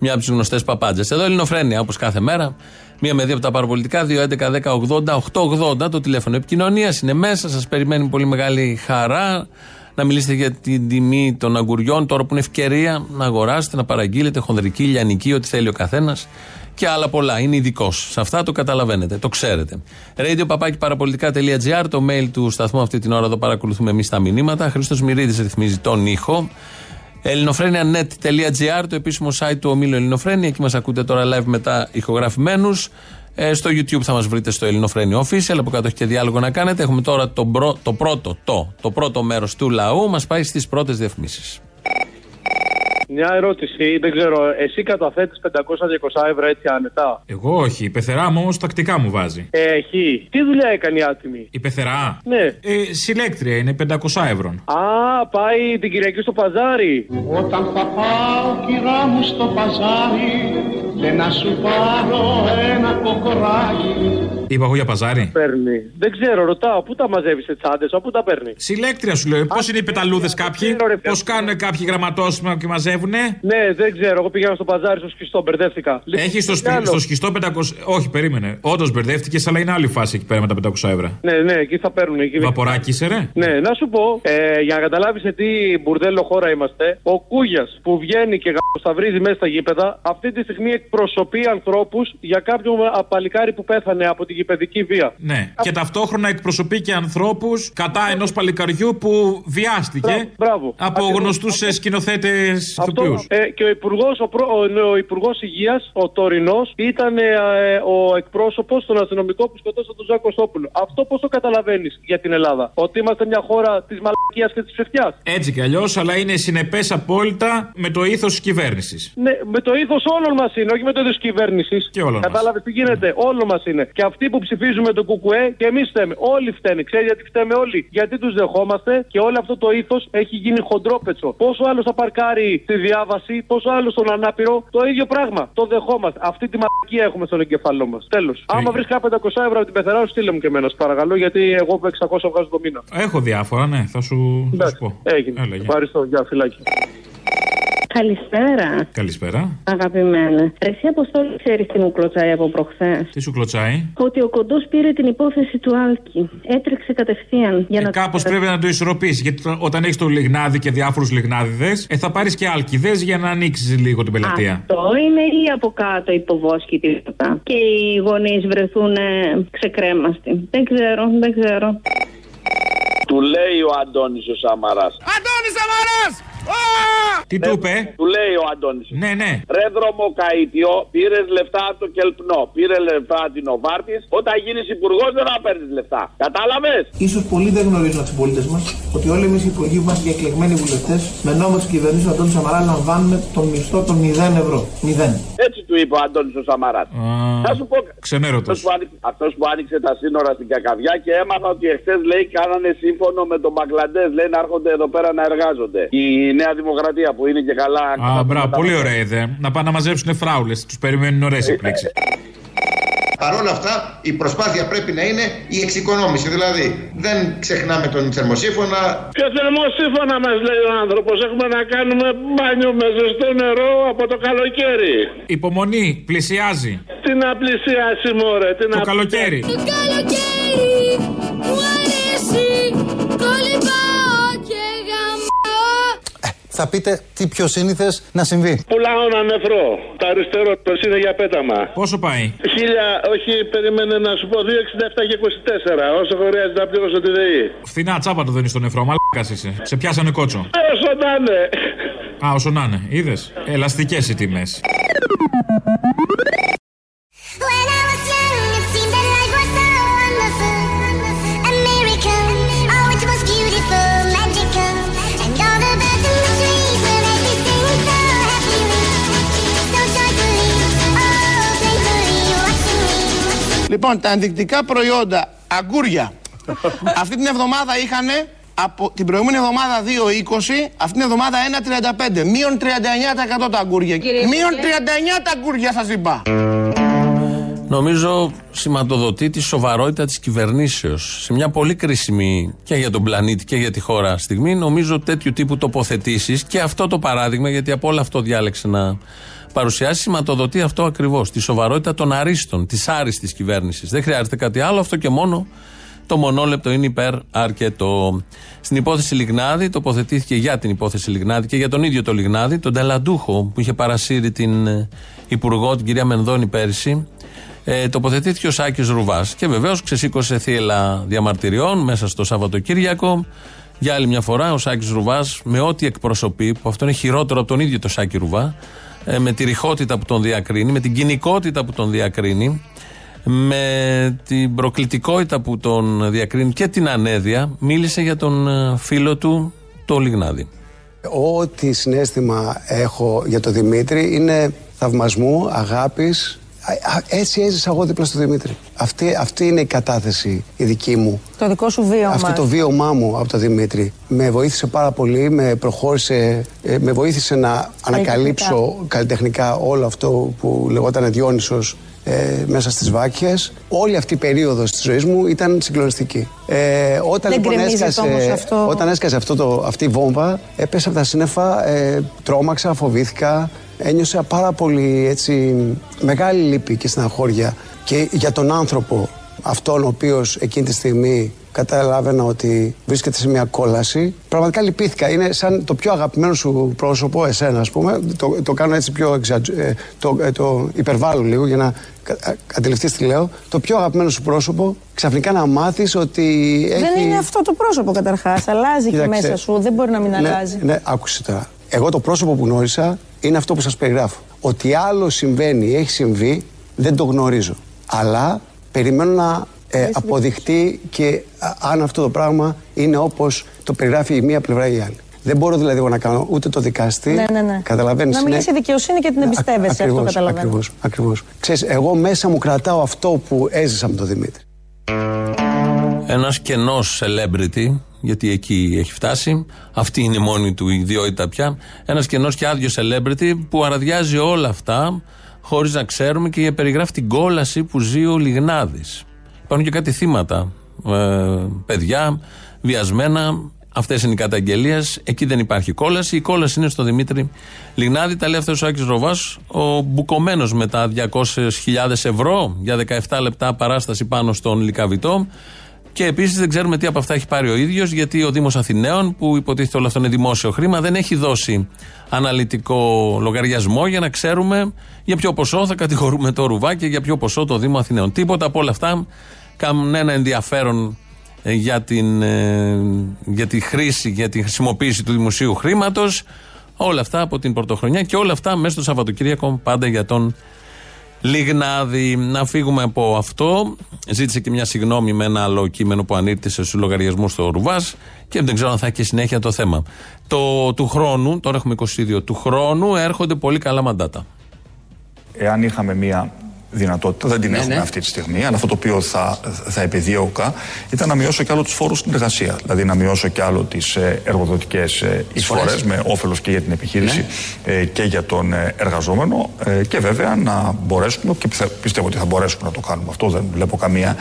[SPEAKER 3] μια από τις γνωστές παπάντζες. Εδώ Ελληνοφρένια, όπως κάθε μέρα. Μία με δύο από τα παραπολιτικά, 2, 11, 10, 80, 880. Το τηλέφωνο επικοινωνίας είναι μέσα. Σας περιμένει πολύ μεγάλη χαρά να μιλήσετε για την τιμή των αγκουριών. Τώρα που είναι ευκαιρία να αγοράσετε, να παραγγείλετε χονδρική, λιανική, ό,τι θέλει ο καθένας και άλλα πολλά. Είναι ειδικός. Σε αυτά το καταλαβαίνετε, το ξέρετε. Radio παραπολιτικά.gr, το mail του σταθμού αυτή την ώρα εδώ παρακολουθούμε εμείς τα μηνύματα. Χρήστος Μυρίδης ρυθμίζει τον ήχο. ελληνοφρένια.net.gr, το επίσημο site του ομίλου Ελληνοφρένια. Εκεί μας ακούτε τώρα live μετά ηχογραφημένους. Ε, στο YouTube θα μας βρείτε στο Ελληνοφρένια Official. Από κάτω έχει και διάλογο να κάνετε. Έχουμε τώρα το, μπρο, το πρώτο, το, το πρώτο μέρος του λαού. Μας πάει στις πρώτες διαφημίσεις.
[SPEAKER 16] Μια ερώτηση, δεν ξέρω, εσύ καταθέτεις 500-200 ευρώ έτσι άνετα;
[SPEAKER 17] Εγώ όχι. Η πεθερά μου όμως τακτικά μου βάζει.
[SPEAKER 16] Έχει. Τι δουλειά έκανε η άτιμη;
[SPEAKER 17] Η πεθερά;
[SPEAKER 16] Ναι.
[SPEAKER 17] Ε, συλλέκτρια είναι 500 ευρώ.
[SPEAKER 16] Α, πάει την Κυριακή στο παζάρι.
[SPEAKER 9] Όταν θα πάω κυρά μου στο παζάρι και να σου πάρω ένα κοκοράκι
[SPEAKER 17] Είπα εγώ για παζάρι.
[SPEAKER 16] Παίρνει. Δεν ξέρω, ρωτάω, πού τα μαζεύεις σε τσάντε, πού τα παίρνεις;
[SPEAKER 17] Συλλέκτρια σου λέω. Πώς είναι οι πεταλούδες κάποιοι; Πώς κάνουν κάποιοι γραμματόσημα και μαζεύουνε.
[SPEAKER 16] Ναι, δεν ξέρω. Εγώ πήγαινα στο παζάρι στο σκιστό, μπερδεύτηκα.
[SPEAKER 17] Έχεις στο, σπι- στο σκιστό 500. Όχι, περίμενε. Όντως μπερδεύτηκες, αλλά είναι άλλη φάση εκεί πέρα με τα 500 ευρώ.
[SPEAKER 16] Ναι, ναι, εκεί θα παίρνουν. Εκεί...
[SPEAKER 17] Βαποράκι είσαι, ρε.
[SPEAKER 16] Ναι, να σου πω, ε, για να καταλάβεις σε τι μπουρδέλο χώρα είμαστε, ο Κούγιας που βγαίνει και γαμπροσταυρίζει μέσα στα γήπεδα, αυτή τη στιγμή εκπροσωπεί ανθρώπους για κάποιον παλικάρι που πέθανε από τη παιδική βία.
[SPEAKER 17] Ναι. Και ταυτόχρονα εκπροσωπεί και ανθρώπους κατά ενός παλικαριού που βιάστηκε
[SPEAKER 16] Μπράβο.
[SPEAKER 17] από γνωστούς σκηνοθέτες ηθοποιού.
[SPEAKER 16] Ε, και ο Υπουργός ο, προ- ο, ο Υπουργός Υγείας, ο τωρινός, ήταν ε, ε, ο εκπρόσωπος των αστυνομικών που σκοτώσαν τον Ζάκο Κωστόπουλο. Αυτό πώς το καταλαβαίνεις για την Ελλάδα; Ότι είμαστε μια χώρα της μαλακίας και της ψευτιάς;
[SPEAKER 17] Έτσι κι αλλιώς, αλλά είναι συνεπές απόλυτα με το ήθος της κυβέρνησης.
[SPEAKER 16] Ναι, με το ήθος όλων μας είναι, όχι με το ήθος κυβέρνησης.
[SPEAKER 17] Και όλων μας.
[SPEAKER 16] Κατάλαβες τι γίνεται, όλων μας είναι. Και αυτοί που ψηφίζουμε το Κουκουέ και εμείς φταίμε. Όλοι φταίνε. Ξέρεις γιατί φταίμε όλοι; Γιατί τους δεχόμαστε και όλο αυτό το ήθος έχει γίνει χοντρόπετσο. Πόσο άλλο θα παρκάρει τη διάβαση, πόσο άλλο στον ανάπηρο, το ίδιο πράγμα. Το δεχόμαστε. Αυτή τη μαλακία έχουμε στον εγκεφαλό μας. Τέλος. Άμα βρεις κάποια 500 ευρώ από την πεθερά, σου στείλε μου και εμένα, σε παρακαλώ, γιατί εγώ με 600 βγάζω το μήνα.
[SPEAKER 17] Έχω διάφορα, ναι, θα σου, θα σου πω.
[SPEAKER 16] Έγινε.
[SPEAKER 17] Έλα, γεια.
[SPEAKER 16] Ευχαριστώ. Γεια, φυλάκι.
[SPEAKER 14] Καλησπέρα,
[SPEAKER 17] Καλησπέρα.
[SPEAKER 14] αγαπημένα. Εσύ Αποστόλη ξέρεις τι μου κλωτσάει από προχθές;
[SPEAKER 17] Τι σου κλωτσάει;
[SPEAKER 14] Ότι ο κοντός πήρε την υπόθεση του Άλκη. Έτρεξε κατευθείαν για να.
[SPEAKER 17] Κάπως πρέπει να το ισορροπήσεις. Γιατί το- όταν έχεις το λιγνάδι και διάφορους λιγνάδιδες, ε, θα πάρεις και άλκηδε για να ανοίξεις λίγο την πελατεία.
[SPEAKER 14] Αυτό είναι ή από κάτω υποβόσκη τίποτα. Και οι γονείς βρεθούν ε, ξεκρέμαστοι. Δεν ξέρω, δεν ξέρω.
[SPEAKER 18] Του λέει ο Αντώνης ο Σαμαράς.
[SPEAKER 9] Αντώνης Σαμαράς!
[SPEAKER 17] Τι του είπε;
[SPEAKER 18] Του λέει ο Αντώνης.
[SPEAKER 17] Ναι, ναι.
[SPEAKER 18] Ρε δρομοκαΐτιο, πήρες λεφτά από το κελπνό. Πήρε λεφτά από την Οβάρτης. Όταν γίνεις υπουργός δεν θα παίρνει λεφτά. Κατάλαβες;
[SPEAKER 19] σω πολλοί δεν γνωρίζουν από τους πολίτες μας ότι όλοι εμείς οι υπουργοί που είμαστε και εκλεγμένοι βουλευτές με νόμο της κυβερνήσεω του Αντώνης Σαμαράς λαμβάνουμε τον μισθό των 0 ευρώ. 0.
[SPEAKER 18] Έτσι του είπε ο Αντώνης ο Σαμαράς. Θα σου πω.
[SPEAKER 17] Ξενέρωτος.
[SPEAKER 18] Αυτός που, άνοιξε, αυτός που άνοιξε τα σύνορα στην Κακαβιά και έμαθα ότι εχθές λέει κάνανε σύμφωνο με τον Μπαγκλαντές. Λέει να έρχονται εδώ πέρα να εργάζονται. Η Νέα Δημοκρατία που είναι και καλά.
[SPEAKER 17] Α, μπράβο, πολύ ωραία ιδέα. Να πάνε να μαζέψουν φράουλες. Τους περιμένουν ωραίες εκπλήξεις.
[SPEAKER 20] Παρ' όλα αυτά, η προσπάθεια πρέπει να είναι η εξοικονόμηση. Δηλαδή, δεν ξεχνάμε τον θερμοσύφωνα.
[SPEAKER 16] Ποιο θερμοσύφωνα μας λέει ο άνθρωπος. Έχουμε να κάνουμε μπάνιο με ζεστό νερό από το καλοκαίρι.
[SPEAKER 17] Υπομονή, πλησιάζει.
[SPEAKER 16] Τι να πλησιάσει, μωρέ. Τι
[SPEAKER 17] Το
[SPEAKER 16] να
[SPEAKER 17] καλοκαίρι.
[SPEAKER 15] Το καλοκαίρι
[SPEAKER 21] Θα πείτε τι πιο σύνηθες να συμβεί.
[SPEAKER 16] Πουλάω ένα νεφρό. Το αριστερό το είναι για πέταμα.
[SPEAKER 17] Πόσο πάει;
[SPEAKER 16] Χίλια, όχι, περίμενε να σου πω 2,67 και 24. Όσο χρειάζεται να πληρώσω τη ΔΕΗ.
[SPEAKER 17] Φθηνά τσάπα το δίνεις στο νεφρό, μαλάκας είσαι. Σε πιάσανε κότσο.
[SPEAKER 16] Όσο να είναι.
[SPEAKER 17] Α, όσο να είναι, είδες; Ελαστικές οι
[SPEAKER 15] τιμές.
[SPEAKER 4] Λοιπόν, τα ενδεικτικά προϊόντα αγκούρια αυτή την εβδομάδα είχαν από την προηγούμενη εβδομάδα 2,20, αυτή την εβδομάδα 1,35. Μείον 39% τα αγκούρια. Μείον 39 τα αγκούρια σας είπα.
[SPEAKER 3] Νομίζω σηματοδοτεί τη σοβαρότητα της κυβερνήσεως. Σε μια πολύ κρίσιμη και για τον πλανήτη και για τη χώρα στιγμή, νομίζω τέτοιου τύπου τοποθετήσεις και αυτό το παράδειγμα, γιατί από όλο αυτό διάλεξε να παρουσιάσει, σηματοδοτεί αυτό ακριβώς. Τη σοβαρότητα των αρίστων, της άριστης κυβέρνησης. Δεν χρειάζεται κάτι άλλο, αυτό και μόνο το μονόλεπτο είναι υπέρ αρκετό. Στην υπόθεση Λιγνάδη, τοποθετήθηκε για την υπόθεση Λιγνάδη και για τον ίδιο το Λιγνάδη, τον Ταλαντούχο που είχε παρασύρει την ε, Υπουργό, την κυρία Μενδώνη πέρσι. Ε, τοποθετήθηκε ο Σάκης Ρουβάς και βεβαίως ξεσήκωσε θύελα διαμαρτυριών μέσα στο Σαββατοκύριακο. Για άλλη μια φορά ο Σάκης Ρουβάς με ό,τι εκπροσωπεί, που αυτό είναι χειρότερο από τον ίδιο το Σάκη Ρουβά, ε, με τη ρηχότητα που τον διακρίνει, με την κοινικότητα που τον διακρίνει, με την προκλητικότητα που τον διακρίνει και την ανέδεια, μίλησε για τον ε, φίλο του, το Λιγνάδη.
[SPEAKER 22] Ό,τι συνέστημα έχω για τον Δημήτρη είναι θαυμασμού, αγάπης. Α, α, Έτσι έζησα εγώ δίπλα στον Δημήτρη. Αυτή, αυτή είναι η κατάθεση η δική μου.
[SPEAKER 23] Το δικό σου βίωμα.
[SPEAKER 22] Αυτό το βίωμά μου από τον Δημήτρη με βοήθησε πάρα πολύ, με προχώρησε, ε, με βοήθησε να ανακαλύψω καλλιτεχνικά όλο αυτό που λεγόταν Διόνυσος ε, μέσα στις Βάκιες. Όλη αυτή η περίοδος της ζωής μου ήταν συγκλονιστική. Ε, όταν,
[SPEAKER 23] Δεν
[SPEAKER 22] λοιπόν
[SPEAKER 23] γκρεμίζεται
[SPEAKER 22] έσκασε,
[SPEAKER 23] όμως αυτό.
[SPEAKER 22] όταν έσκασε αυτό το, αυτή η βόμβα, έπεσα από τα σύννεφα, ε, τρόμαξα, φοβήθηκα. Ένιωσα πάρα πολύ έτσι, μεγάλη λύπη και στεναχώρια και για τον άνθρωπο αυτόν ο οποίος εκείνη τη στιγμή καταλάβαινα ότι βρίσκεται σε μια κόλαση. Πραγματικά λυπήθηκα. Είναι σαν το πιο αγαπημένο σου πρόσωπο, εσένα, ας πούμε. Το, το κάνω έτσι πιο εξατζ- ε, το, ε, το υπερβάλλω λίγο για να κα- αντιληφθείς τι λέω. Το πιο αγαπημένο σου πρόσωπο, ξαφνικά να μάθεις ότι έχει.
[SPEAKER 24] Δεν είναι αυτό το πρόσωπο καταρχάς. Αλλάζει και
[SPEAKER 22] Κοίταξε.
[SPEAKER 24] μέσα σου. Δεν μπορεί να μην
[SPEAKER 22] ναι,
[SPEAKER 24] αλλάζει.
[SPEAKER 22] Ναι, άκουσε τώρα. Εγώ το πρόσωπο που γνώρισα είναι αυτό που σας περιγράφω. Ότι άλλο συμβαίνει, έχει συμβεί, δεν το γνωρίζω. Αλλά περιμένω να ε, αποδειχτεί και α, αν αυτό το πράγμα είναι όπως το περιγράφει η μία πλευρά ή η άλλη. Δεν μπορώ δηλαδή εγώ να κάνω ούτε το δικαστή.
[SPEAKER 24] Ναι, ναι, ναι.
[SPEAKER 22] Καταλαβαίνεις.
[SPEAKER 24] Να
[SPEAKER 22] είναι-
[SPEAKER 24] μιλήσει δικαιοσύνη και την εμπιστεύεσαι. Αυτό
[SPEAKER 22] Ακριβώς,
[SPEAKER 24] καταλαβαίνω.
[SPEAKER 22] Ακριβώς, ακριβώς. Ξέρεις, εγώ μέσα μου κρατάω αυτό που έζησα με τον Δημήτρη.
[SPEAKER 3] Ένας κενός celebrity, γιατί εκεί έχει φτάσει. Αυτή είναι η μόνη του ιδιότητα πια. Ένας κενός και άδειο celebrity που αραδιάζει όλα αυτά χωρίς να ξέρουμε και περιγράφει την κόλαση που ζει ο Λιγνάδης. Υπάρχουν και κάτι θύματα. Ε, παιδιά, βιασμένα. Αυτές είναι οι καταγγελίες. Εκεί δεν υπάρχει κόλαση. Η κόλαση είναι στο Δημήτρη Λιγνάδη. Τα λέει αυτός ο Άκης Ροβάς, ο μπουκωμένος με τα 200.000 ευρώ για 17 λεπτά παράσταση πάνω στον Λικαβητό. Και επίσης δεν ξέρουμε τι από αυτά έχει πάρει ο ίδιος, γιατί ο Δήμος Αθηναίων, που υποτίθεται όλο αυτό είναι δημόσιο χρήμα, δεν έχει δώσει αναλυτικό λογαριασμό για να ξέρουμε για ποιο ποσό θα κατηγορούμε το ρουβά και για ποιο ποσό το Δήμο Αθηναίων. Τίποτα από όλα αυτά κανένα ενδιαφέρον ε, για, την, ε, για τη χρήση, για τη χρησιμοποίηση του δημοσίου χρήματος. Όλα αυτά από την πρωτοχρονιά και όλα αυτά μέσα στο Σαββατοκύριακο πάντα για τον Λιγνάδη. Να φύγουμε από αυτό. Ζήτησε και μια συγγνώμη με ένα άλλο κείμενο που ανήρτησε στους λογαριασμούς στο Ρουβάς και δεν ξέρω αν θα έχει και συνέχεια το θέμα. Το, του χρόνου, τώρα έχουμε 22, του χρόνου έρχονται πολύ καλά μαντάτα.
[SPEAKER 2] Εάν είχαμε μία δυνατότητα, δεν την
[SPEAKER 1] Ναι,
[SPEAKER 2] έχουμε
[SPEAKER 1] ναι.
[SPEAKER 2] αυτή τη στιγμή, αλλά αυτό το οποίο θα, θα επιδίωκα ήταν να μειώσω κι άλλο τους φόρους στην εργασία. Δηλαδή να μειώσω κι άλλο τις εργοδοτικές εισφορές με όφελος και για την επιχείρηση ε, και για τον ε, εργαζόμενο ε, και βέβαια να μπορέσουμε, και πιθε- πιστεύω ότι θα μπορέσουμε να το κάνουμε αυτό, δεν βλέπω καμία,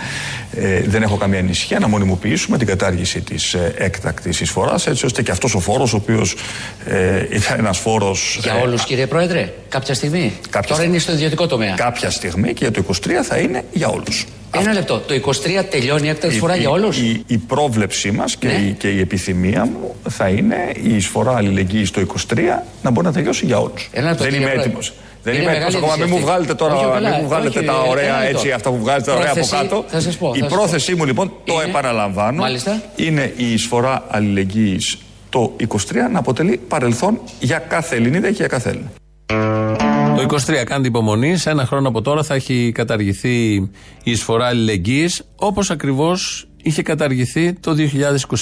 [SPEAKER 2] ε, δεν έχω καμία ανησυχία, να μονιμοποιήσουμε την κατάργηση της ε, έκτακτης εισφοράς, έτσι ώστε και αυτός ο φόρος, ο οποίος ε, ήταν ένας φόρος.
[SPEAKER 1] Για όλους, κύριε Πρόεδρε, κάποια στιγμή. Τώρα είναι στο ιδιωτικό τομέα.
[SPEAKER 2] Κάποια στιγμή και για το 23 θα είναι για όλους.
[SPEAKER 1] Ένα λεπτό. Το 23 τελειώνει η έκτακτη φορά για όλους;
[SPEAKER 2] Η, η πρόβλεψή μας και, η, και η επιθυμία μου θα είναι η εισφορά αλληλεγγύης το 23 να μπορεί να τελειώσει για όλους.
[SPEAKER 1] Ένα λεπτό,
[SPEAKER 2] Δεν
[SPEAKER 1] κύριε
[SPEAKER 2] είμαι
[SPEAKER 1] Πρόεδρε.
[SPEAKER 2] έτοιμος. Δεν
[SPEAKER 1] Είναι
[SPEAKER 2] είμαι
[SPEAKER 1] μεγάλη
[SPEAKER 2] έτοιμο ακόμα. Μην μου
[SPEAKER 1] είδηση
[SPEAKER 2] βγάλετε
[SPEAKER 1] αυτή.
[SPEAKER 2] τώρα
[SPEAKER 1] Όχι, καλά.
[SPEAKER 2] μην μου βγάλετε
[SPEAKER 1] Όχι,
[SPEAKER 2] τα
[SPEAKER 1] ένα
[SPEAKER 2] ωραία
[SPEAKER 1] λεπτό.
[SPEAKER 2] έτσι, αυτά που βγάζετε ωραία από
[SPEAKER 1] Πρόθεση,
[SPEAKER 2] κάτω.
[SPEAKER 1] θα σας πω,
[SPEAKER 2] η
[SPEAKER 1] θα σας
[SPEAKER 2] πρόθεσή μου λοιπόν, το
[SPEAKER 1] Είναι-
[SPEAKER 2] επαναλαμβάνω,
[SPEAKER 1] Μάλιστα.
[SPEAKER 2] είναι η εισφορά αλληλεγγύης το 23 να αποτελεί παρελθόν για κάθε Ελληνίδα και για κάθε Έλληνα.
[SPEAKER 3] Το 23 κάντε υπομονής. Σε ένα χρόνο από τώρα θα έχει καταργηθεί η εισφορά αλληλεγγύης όπως ακριβώς είχε καταργηθεί το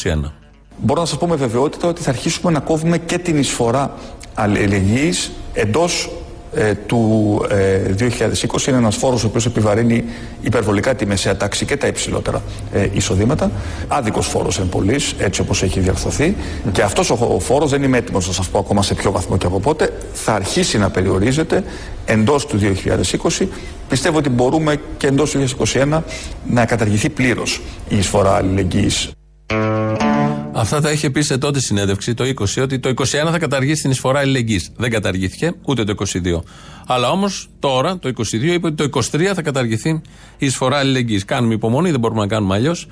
[SPEAKER 3] 2021.
[SPEAKER 2] Μπορώ να σας πω με βεβαιότητα ότι θα αρχίσουμε να κόβουμε και την εισφορά αλληλεγγύης εντός ε, του ε, 2020. Είναι ένας φόρος ο οποίος επιβαρύνει υπερβολικά τη μεσαία τάξη και τα υψηλότερα ε, εισοδήματα. Άδικος φόρος εν πολλής, έτσι όπως έχει διαρθωθεί. Και αυτός ο, ο φόρος δεν είμαι έτοιμος να σας πω ακόμα σε ποιο βαθμό και από πότε. Θα αρχίσει να περιορίζεται εντός του 2020. Πιστεύω ότι μπορούμε και εντός του 2021 να καταργηθεί πλήρως η εισφορά αλληλεγγύης
[SPEAKER 3] Αυτά τα είχε πει σε τότε συνέντευξη το 20 ότι το 21 θα καταργήσει την εισφορά αλληλεγγύης. Δεν καταργήθηκε ούτε το 22. Αλλά όμως τώρα το 22 είπε ότι το 23 θα καταργηθεί η εισφορά αλληλεγγύης. Κάνουμε υπομονή, δεν μπορούμε να κάνουμε αλλιώς.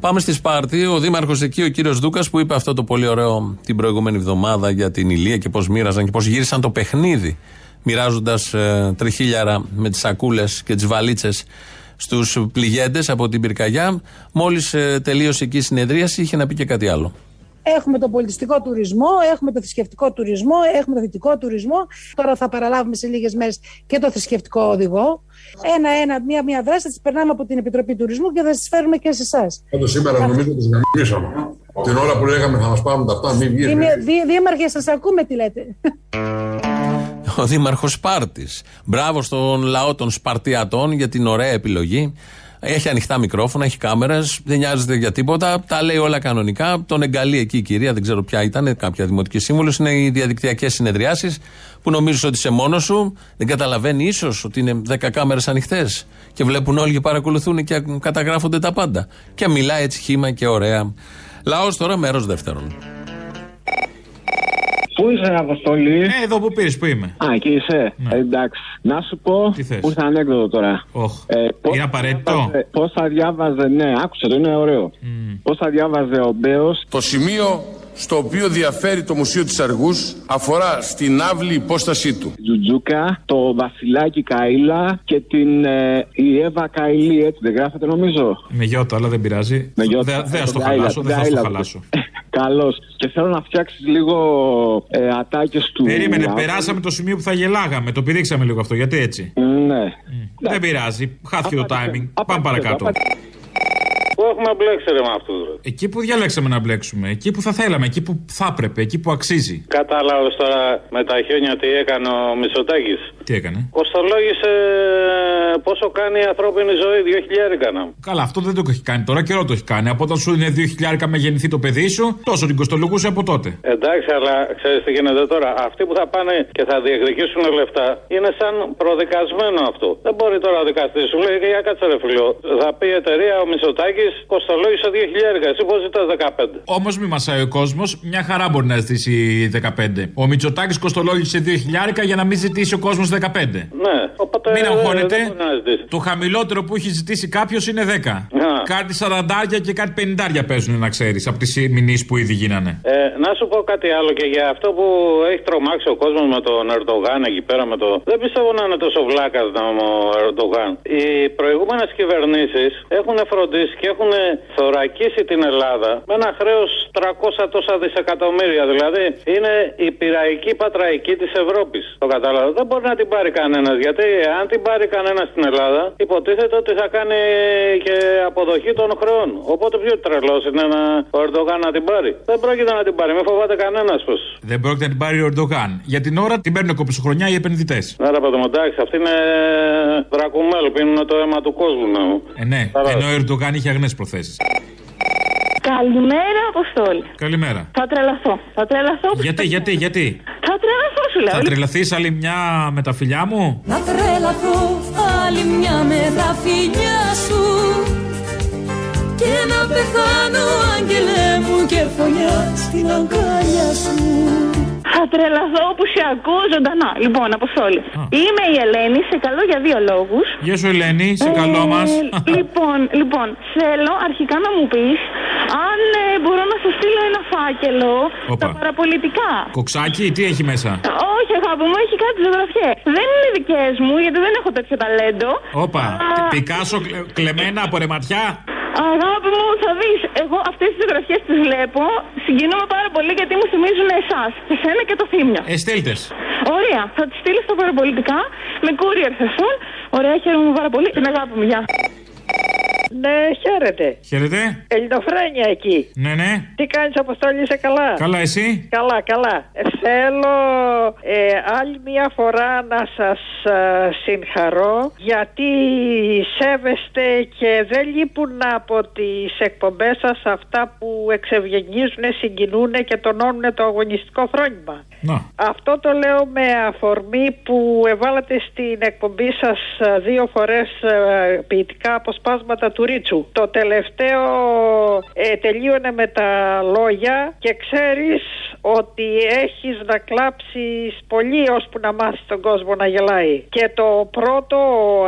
[SPEAKER 3] Πάμε στη Σπάρτη. Ο δήμαρχος εκεί, ο κύριος Δούκας, που είπε αυτό το πολύ ωραίο την προηγούμενη εβδομάδα για την ηλία και πώς μοίραζαν και πώς γύρισαν το παιχνίδι. Μοιράζοντας ε, τριχίλιαρα με τις σακούλες και τις βαλίτσες στους πληγέντες από την πυρκαγιά. Μόλις τελείωσε εκεί η συνεδρίαση, είχε να πει και κάτι άλλο.
[SPEAKER 25] Έχουμε τον πολιτιστικό τουρισμό, έχουμε το θρησκευτικό τουρισμό, έχουμε το δυτικό τουρισμό. Τώρα θα παραλάβουμε σε λίγες μέρες και το θρησκευτικό οδηγό. Ένα-ένα, μία-μία δράση θα τις περνάμε από την Επιτροπή Τουρισμού και θα τις φέρουμε και σε εσάς.
[SPEAKER 5] Πάντως σήμερα νομίζω ότι του γαμίσαμε. Την ώρα που λέγαμε θα μας πάρουν τα αυτά, μην βγεις.
[SPEAKER 25] Δήμαρχε, σας ακούμε τι λέτε.
[SPEAKER 3] Ο Δήμαρχος Σπάρτης. Μπράβο στον λαό των Σπαρτιατών για την ωραία επιλογή. Έχει ανοιχτά μικρόφωνα, έχει κάμερες, δεν νοιάζεται για τίποτα. Τα λέει όλα κανονικά. Τον εγκαλεί εκεί η κυρία, δεν ξέρω ποια ήταν, κάποια δημοτική σύμβουλος. Είναι οι διαδικτυακές συνεδριάσεις που νομίζεις ότι είσαι μόνος σου. Δεν καταλαβαίνει ίσως ότι είναι 10 κάμερες ανοιχτές και βλέπουν όλοι και παρακολουθούν και καταγράφονται τα πάντα. Και μιλάει έτσι χήμα και ωραία. Λαός τώρα, μέρος δεύτερον.
[SPEAKER 26] Πού είσαι, Αποστολή;
[SPEAKER 17] Ε, εδώ που πήρες, που είμαι.
[SPEAKER 26] Α, εκεί είσαι. Ε, εντάξει. Να σου πω.
[SPEAKER 17] Τι θες;
[SPEAKER 26] Πού ήρθε ανέκδοτο τώρα.
[SPEAKER 17] Όχ.
[SPEAKER 26] Ε, πώς
[SPEAKER 17] Είναι
[SPEAKER 26] θα
[SPEAKER 17] απαραίτητο;
[SPEAKER 26] διάβαζε- Πώς θα διάβαζε, ναι, άκουσε το, είναι ωραίο. Πώς θα διάβαζε ο Μπέος;
[SPEAKER 5] Το σημείο στο οποίο διαφέρει το Μουσείο της Αργούς αφορά στην άβλη υπόστασή του.
[SPEAKER 26] Τζουτζούκα, το Βασιλάκι Καΐλα και την ε, η Εύα Καηλή, έτσι δεν γράφεται νομίζω;
[SPEAKER 17] Με γιώτα, αλλά δεν πειράζει.
[SPEAKER 26] Με γιώτα.
[SPEAKER 17] Δεν δεν θα στο
[SPEAKER 26] Τον Γκάιλα,
[SPEAKER 17] χαλάσω,
[SPEAKER 26] τον
[SPEAKER 17] δεν θα στο
[SPEAKER 26] Γκάιλα.
[SPEAKER 17] χαλάσω.
[SPEAKER 26] Καλώ. Και θέλω να φτιάξεις λίγο ε, ατάκες του.
[SPEAKER 17] Περίμενε,
[SPEAKER 26] Άπλου.
[SPEAKER 17] περάσαμε το σημείο που θα γελάγαμε. Το πηδήξαμε λίγο αυτό, γιατί έτσι.
[SPEAKER 26] Ναι.
[SPEAKER 17] Δεν πειράζει, χάθηκε το timing. Πάμε παρακάτω.
[SPEAKER 27] Πού έχουμε μπλέξει ρε με αυτού.
[SPEAKER 17] Εκεί που διαλέξαμε να μπλέξουμε, εκεί που θα θέλαμε, εκεί που θα έπρεπε, εκεί που αξίζει.
[SPEAKER 27] Κατάλαβες τώρα με τα χιόνια τι έκανε ο Μισοτάκη.
[SPEAKER 17] Τι έκανε;
[SPEAKER 27] Κοστολόγησε πόσο κάνει η ανθρώπινη ζωή, 2.000 έκανα.
[SPEAKER 17] Καλά, αυτό δεν το έχει κάνει τώρα, καιρό το έχει κάνει. Από όταν σου είναι 2.000 με γεννηθεί το παιδί σου, τόσο την κοστολογούσε από τότε.
[SPEAKER 27] Εντάξει, αλλά ξέρεις τι γίνεται τώρα. Αυτοί που θα πάνε και θα διεκδικήσουν λεφτά είναι σαν προδικασμένο αυτό. Δεν μπορεί τώρα ο δικαστής σου λέει για κάτσε ρε φιλό. Θα πει η εταιρεία ο Μισοτάκη κοστολόγησε 2.000. Εσύ πώς ζητάς 15.
[SPEAKER 17] Όμως μη μασάει ο κόσμος, μια χαρά μπορεί να ζητήσει 15. Ο Μητσοτάκης κοστολόγησε 2.000 για να μην ζητήσει ο κόσμος 15.
[SPEAKER 27] Ναι, οπότε.
[SPEAKER 17] Μην αγχώνετε.
[SPEAKER 27] δεν μπορεί να ζητήσει.
[SPEAKER 17] Το χαμηλότερο που έχει ζητήσει κάποιος είναι 10. Κάτι 40 και κάτι 50 παίζουν, να ξέρεις, από τις μηνύσεις που ήδη γίνανε.
[SPEAKER 27] Ε, να σου πω κάτι άλλο και για αυτό που έχει τρομάξει ο κόσμος με τον Ερντογάν εκεί πέρα με το. Δεν πιστεύω να είναι τόσο βλάκας ο Ερντογάν. Οι προηγούμενες κυβερνήσεις έχουν φροντίσει και έχουν θωρακίσει την Ελλάδα με ένα χρέος 300 τόσα δισεκατομμύρια. Δηλαδή είναι η πειραϊκή πατραϊκή της Ευρώπης. Το κατάλαβα. Δεν μπορεί να την πάρει κανένας. Γιατί αν την πάρει κανένας στην Ελλάδα, υποτίθεται ότι θα κάνει και αποδοχή των χρεών. Οπότε πιο τρελός είναι να, ο Ερντογάν να την πάρει; Δεν πρόκειται να την πάρει. Μην φοβάται κανένας πως.
[SPEAKER 17] Δεν πρόκειται να την πάρει ο Ερντογάν. Για την ώρα την παίρνουν κοψοχρονιά οι επενδυτές.
[SPEAKER 27] Ναι, ρε παιδί μου, εντάξει, αυτή είναι δρακουμέλ, πίνουν το αίμα του κόσμου. Ναι.
[SPEAKER 17] Ε, ναι,
[SPEAKER 27] Καλά.
[SPEAKER 17] ενώ ο Ερντογάν είχε αγνές προθέσεις.
[SPEAKER 23] Καλημέρα, Αποστόλη.
[SPEAKER 17] Καλημέρα.
[SPEAKER 23] Θα τρελαθώ. Θα τρελαθώ.
[SPEAKER 17] Γιατί, γιατί, γιατί;
[SPEAKER 23] Θα τρελαθώ, σου λέω.
[SPEAKER 17] Θα τρελαθείς άλλη μια με τα φιλιά μου;
[SPEAKER 28] Να τρελαθώ άλλη μια με τα φιλιά σου Και να πεθάνω άγγελε μου και φωνιά στην αγκάλια σου
[SPEAKER 23] Θα τρελαθώ που σε ακούω ζωντανά. Λοιπόν, Αποστόλη. Είμαι η Ελένη, σε καλό για δύο λόγους.
[SPEAKER 17] Γεια σου Ελένη, σε καλό μας.
[SPEAKER 23] λοιπόν, λοιπόν, θέλω αρχικά να μου πεις αν ε, μπορώ να σου στείλω ένα φάκελο
[SPEAKER 17] Όπα.
[SPEAKER 23] τα παραπολιτικά.
[SPEAKER 17] Κοξάκι, τι έχει μέσα;
[SPEAKER 23] Όχι, αγάπη μου, έχει κάτι ζωγραφιέ. Δεν είναι δικές μου, γιατί δεν έχω τέτοιο ταλέντο.
[SPEAKER 17] Όπα.
[SPEAKER 23] Α,
[SPEAKER 17] Πικάσο κλε- κλεμμένα από ρεματιά;
[SPEAKER 23] Αγάπη μου, θα δεις. Εγώ αυτές τις ζωγραφιές τις βλέπω. Συγκινούμαι πάρα πολύ γιατί μου θυμίζουν εσάς. Εσένα και το θύμιο.
[SPEAKER 17] Ε, στείλτες.
[SPEAKER 23] Ωραία. Θα τις στείλεις στα παραπολιτικά. Με courier θα έρθουν. Ωραία, χαίρομαι πάρα πολύ. Την αγάπη μου, γεια.
[SPEAKER 7] Ναι, χαίρετε.
[SPEAKER 17] Χαίρετε.
[SPEAKER 7] Ελληνοφρένια εκεί.
[SPEAKER 17] Ναι, ναι.
[SPEAKER 7] Τι κάνεις Αποστόλη, είσαι καλά;
[SPEAKER 17] Καλά, εσύ;
[SPEAKER 7] Καλά, καλά. Ε, θέλω ε, άλλη μια φορά να σας ε, συγχαρώ γιατί σέβεστε και δεν λείπουν από τις εκπομπές σας αυτά που εξευγενίζουν, συγκινούν και τονώνουν το αγωνιστικό φρόνημα.
[SPEAKER 17] Να.
[SPEAKER 7] Αυτό το λέω με αφορμή που εβάλατε στην εκπομπή σας ε, δύο φορές ε, ποιητικά αποσπάσματα του Ρίτσου. Το τελευταίο ε, τελείωνε με τα λόγια και ξέρεις ότι έχεις να κλάψεις πολύ ώσπου να μάθεις τον κόσμο να γελάει. Και το πρώτο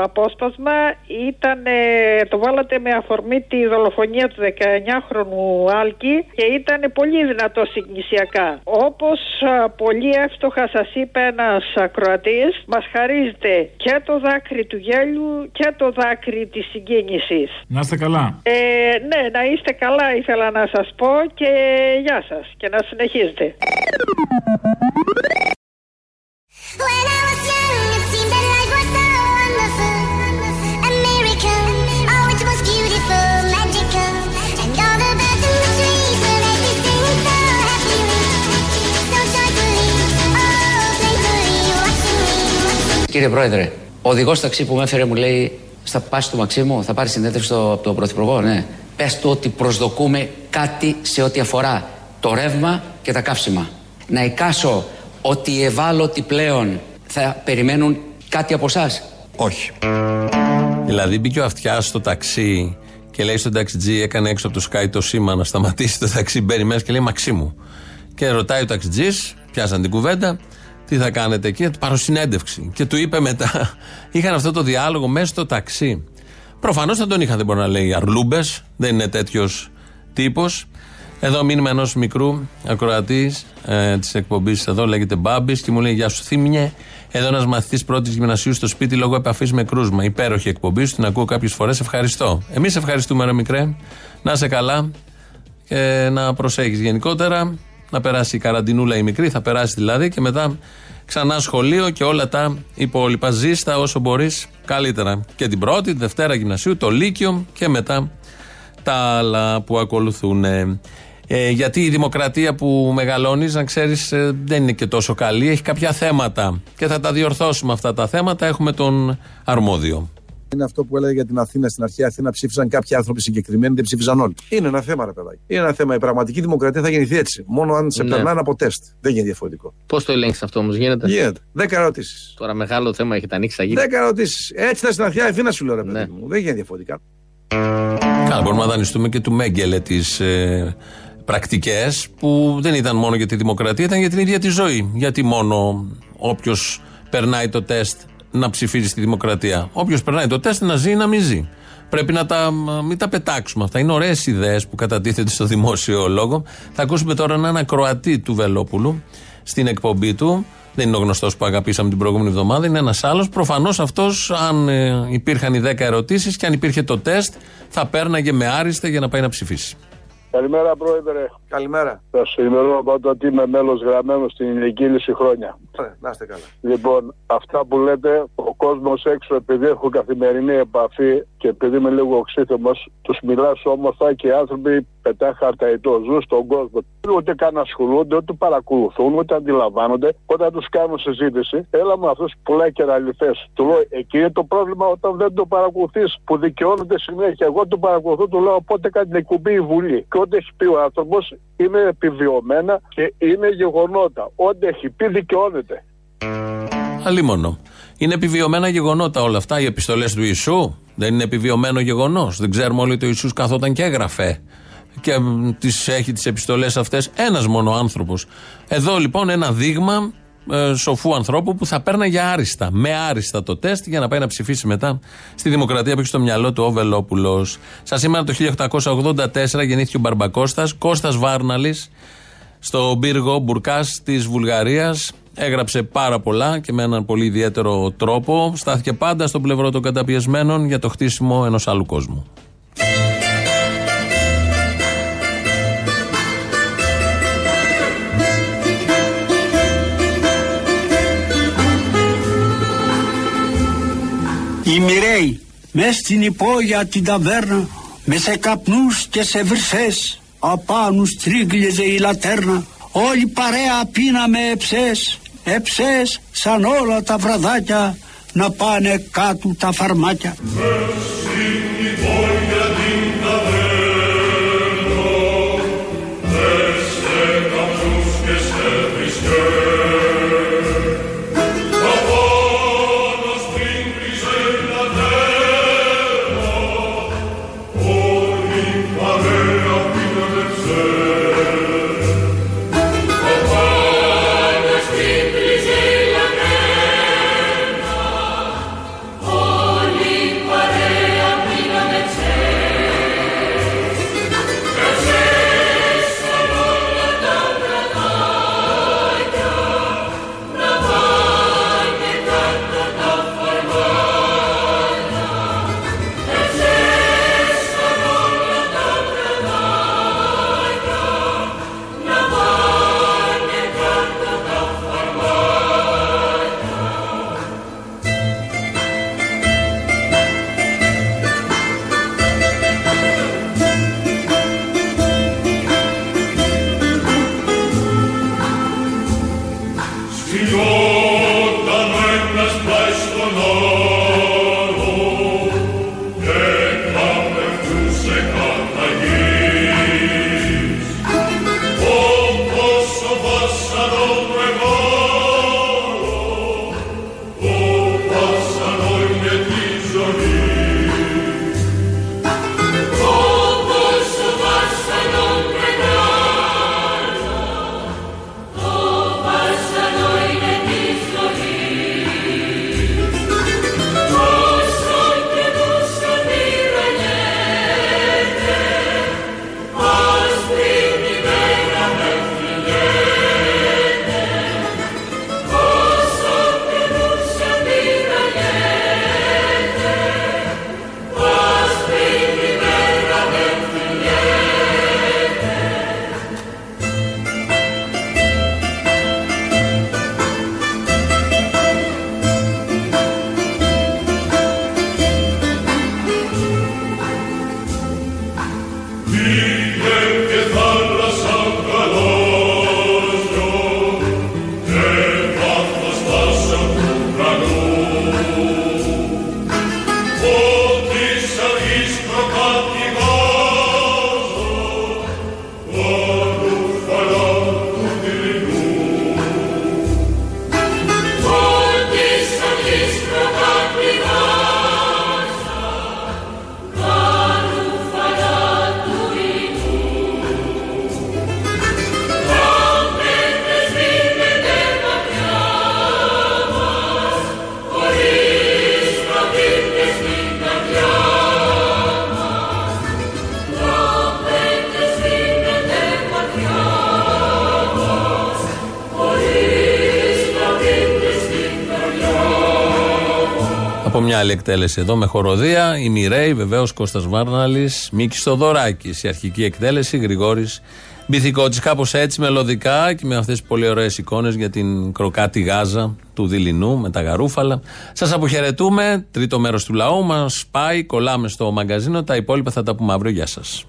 [SPEAKER 7] απόσπασμα ήταν, ε, το βάλατε με αφορμή τη δολοφονία του 19χρονου Άλκη και ήταν πολύ δυνατό συγκινησιακά. Όπως α, πολύ εύστοχα σας είπε ένας ακροατής, μας χαρίζεται και το δάκρυ του γέλιου και το δάκρυ της συγκίνησης.
[SPEAKER 17] Να είστε καλά,
[SPEAKER 7] ε, Ναι, να είστε καλά. Ήθελα να σας πω και γεια σας. Και να συνεχίζετε,
[SPEAKER 1] κύριε Πρόεδρε. Ο οδηγός ταξί που με έφερε μου λέει θα πας στο Μαξίμου, θα πάρεις συνέντευξη στο, από τον Πρωθυπουργό, ναι. Πες του ότι προσδοκούμε κάτι σε ό,τι αφορά το ρεύμα και τα καύσιμα. Να εικάσω ότι οι ευάλωτοι πλέον θα περιμένουν κάτι από εσά.
[SPEAKER 2] Όχι.
[SPEAKER 3] Δηλαδή μπήκε ο αυτιάς στο ταξί και λέει στον ταξιτζή, έκανε έξω από το Sky το σήμα να σταματήσει το ταξί. Μπαίνει μέσα και λέει Μαξίμου. Και ρωτάει ο ταξιτζής, πιάσαν την κουβέντα, τι θα κάνετε εκεί, θα του πάρω συνέντευξη. Και του είπε μετά, είχαν αυτό το διάλογο μέσα στο ταξί. Προφανώς δεν τον είχαν, δεν μπορεί να λέει αρλούμπες, δεν είναι τέτοιος τύπος. Εδώ μήνυμα ενός μικρού ακροατής ε, της εκπομπής εδώ, λέγεται Μπάμπης και μου λέει: Γεια σου, θύμινε. Εδώ ένας μαθητής πρώτης γυμνασίου στο σπίτι λόγω επαφής με κρούσμα. Υπέροχη εκπομπή σου, την ακούω κάποιες φορές. Ευχαριστώ. Εμείς ευχαριστούμε, ρε μικρέ. Να σε καλά και να προσέχεις γενικότερα. Να περάσει η καραντινούλα η μικρή, θα περάσει δηλαδή και μετά ξανά σχολείο και όλα τα υπόλοιπα. Ζήστα όσο μπορείς καλύτερα. Και την πρώτη, τη Δευτέρα γυμνασίου, το Λύκειο και μετά τα άλλα που ακολουθούν. Ε, γιατί η δημοκρατία που μεγαλώνεις, να ξέρεις, δεν είναι και τόσο καλή. Έχει κάποια θέματα. Και θα τα διορθώσουμε αυτά τα θέματα. Έχουμε τον αρμόδιο.
[SPEAKER 29] Είναι αυτό που έλεγα για την Αθήνα. Στην αρχαία Αθήνα ψήφισαν κάποιοι άνθρωποι συγκεκριμένοι, δεν ψήφισαν όλοι. Είναι ένα θέμα, ρε παιδάκι. Είναι ένα θέμα. Η πραγματική δημοκρατία θα γεννηθεί έτσι. Μόνο αν σε
[SPEAKER 30] Ναι.
[SPEAKER 29] περνάνε από τεστ. Δεν γίνεται διαφορετικό.
[SPEAKER 30] Πώς το ελέγξει αυτό όμως, γίνεται;
[SPEAKER 29] Γίνεται. Δέκα ερωτήσεις.
[SPEAKER 30] Τώρα μεγάλο θέμα έχετε ανοίξει, θα γίνει.
[SPEAKER 29] Δέκα ερωτήσεις. Έτσι ήταν στην αρχαία Αθήνα, σου λέω, ρε
[SPEAKER 30] Ναι.
[SPEAKER 29] παιδί μου. Δεν γίνεται διαφορετικά.
[SPEAKER 3] Καλά, μπορούμε να δανειστούμε και του Μέγκελε τις ε, πρακτικές που δεν ήταν μόνο για τη δημοκρατία, ήταν για την ίδια τη ζωή. Γιατί μόνο όποιος περνάει το τεστ να ψηφίζει στη δημοκρατία. Όποιος περνάει το τεστ να ζει ή να μην ζει. Πρέπει να τα, μην τα πετάξουμε αυτά. Είναι ωραίες ιδέες που κατατίθεται στο δημόσιο λόγο. Θα ακούσουμε τώρα έναν ακροατή του Βελόπουλου στην εκπομπή του. Δεν είναι ο γνωστός που αγαπήσαμε την προηγούμενη εβδομάδα, είναι ένας άλλος. Προφανώς αυτός, αν ε, υπήρχαν οι 10 ερωτήσεις και αν υπήρχε το τεστ, θα πέρναγε με άριστα για να πάει να ψηφίσει.
[SPEAKER 31] Καλημέρα, Πρόεδρε.
[SPEAKER 29] Καλημέρα.
[SPEAKER 31] Θα σου ενημερώνω πάντα ότι είμαι μέλος γραμμένος στην ηλική λύση χρόνια.
[SPEAKER 29] Ε, Να είστε καλά.
[SPEAKER 31] Λοιπόν, αυτά που λέτε, ο κόσμος έξω, επειδή έχω καθημερινή επαφή και επειδή είμαι λίγο οξύθυμος, τους μιλάς όμορφα και οι άνθρωποι πετά χαρταϊτό. Ζουν στον κόσμο. Ούτε καν ασχολούνται, ούτε παρακολουθούν, ούτε αντιλαμβάνονται. Όταν τους κάνω συζήτηση, έλα με αυτούς που πουλάει κεραλιφέ. Του λέω, εκεί είναι το πρόβλημα όταν δεν το παρακολουθείς, που δικαιώνεται συνέχεια. Εγώ το παρακολουθώ, του λέω, πότε κάνει την εκπομπή η Βουλή. Και ό,τι έχει πει ο άνθρωπος είναι επιβιωμένα και είναι γεγονότα. Ό,τι έχει πει δικαιώνεται.
[SPEAKER 3] Αλίμονο. Είναι επιβιωμένα γεγονότα όλα αυτά. Οι επιστολές του Ιησού; Δεν είναι επιβιωμένο γεγονός; Δεν ξέρουμε όλοι ότι ο Ιησούς καθόταν και έγραφε. Και μ, τις έχει τις επιστολές αυτές ένας μόνο άνθρωπος. Εδώ λοιπόν ένα δείγμα ε, σοφού ανθρώπου που θα πέρναγε άριστα, με άριστα το τεστ για να πάει να ψηφίσει μετά στη δημοκρατία που έχει στο μυαλό του ο Βελόπουλο. Σα σήμερα το 1884 γεννήθηκε ο Μπαρμπακώστας, Κώστας Βάρναλης, στο πύργο Μπουρκάς της Βουλγαρίας. Έγραψε πάρα πολλά και με έναν πολύ ιδιαίτερο τρόπο. Στάθηκε πάντα στο πλευρό των καταπιεσμένων για το χτίσιμο ενός άλλου κόσμου.
[SPEAKER 32] Οι μοιραίοι μες στην υπόγεια την ταβέρνα μες σε καπνούς και σε βρυσές απάνου στρίγκλιζε η λατέρνα. Όλη παρέα πίναμε εψές εψές σαν όλα τα βραδάκια να πάνε κάτω τα φαρμάκια.
[SPEAKER 28] Όλη
[SPEAKER 3] άλλη εκτέλεση εδώ με χοροδία. Η Μιρέη, βεβαίως Κώστας Βάρναλης, Μίκης Στοδωράκη. Η αρχική εκτέλεση, Γρηγόρης Μπιθικότης. Κάπως έτσι μελωδικά και με αυτές τις πολύ ωραίες εικόνες για την κροκάτη Γάζα του Δειλινού με τα γαρούφαλα. Σας αποχαιρετούμε. Τρίτο μέρος του λαού μας πάει. Κολλάμε στο μαγκαζίνο. Τα υπόλοιπα θα τα πούμε αύριο. Γεια σας.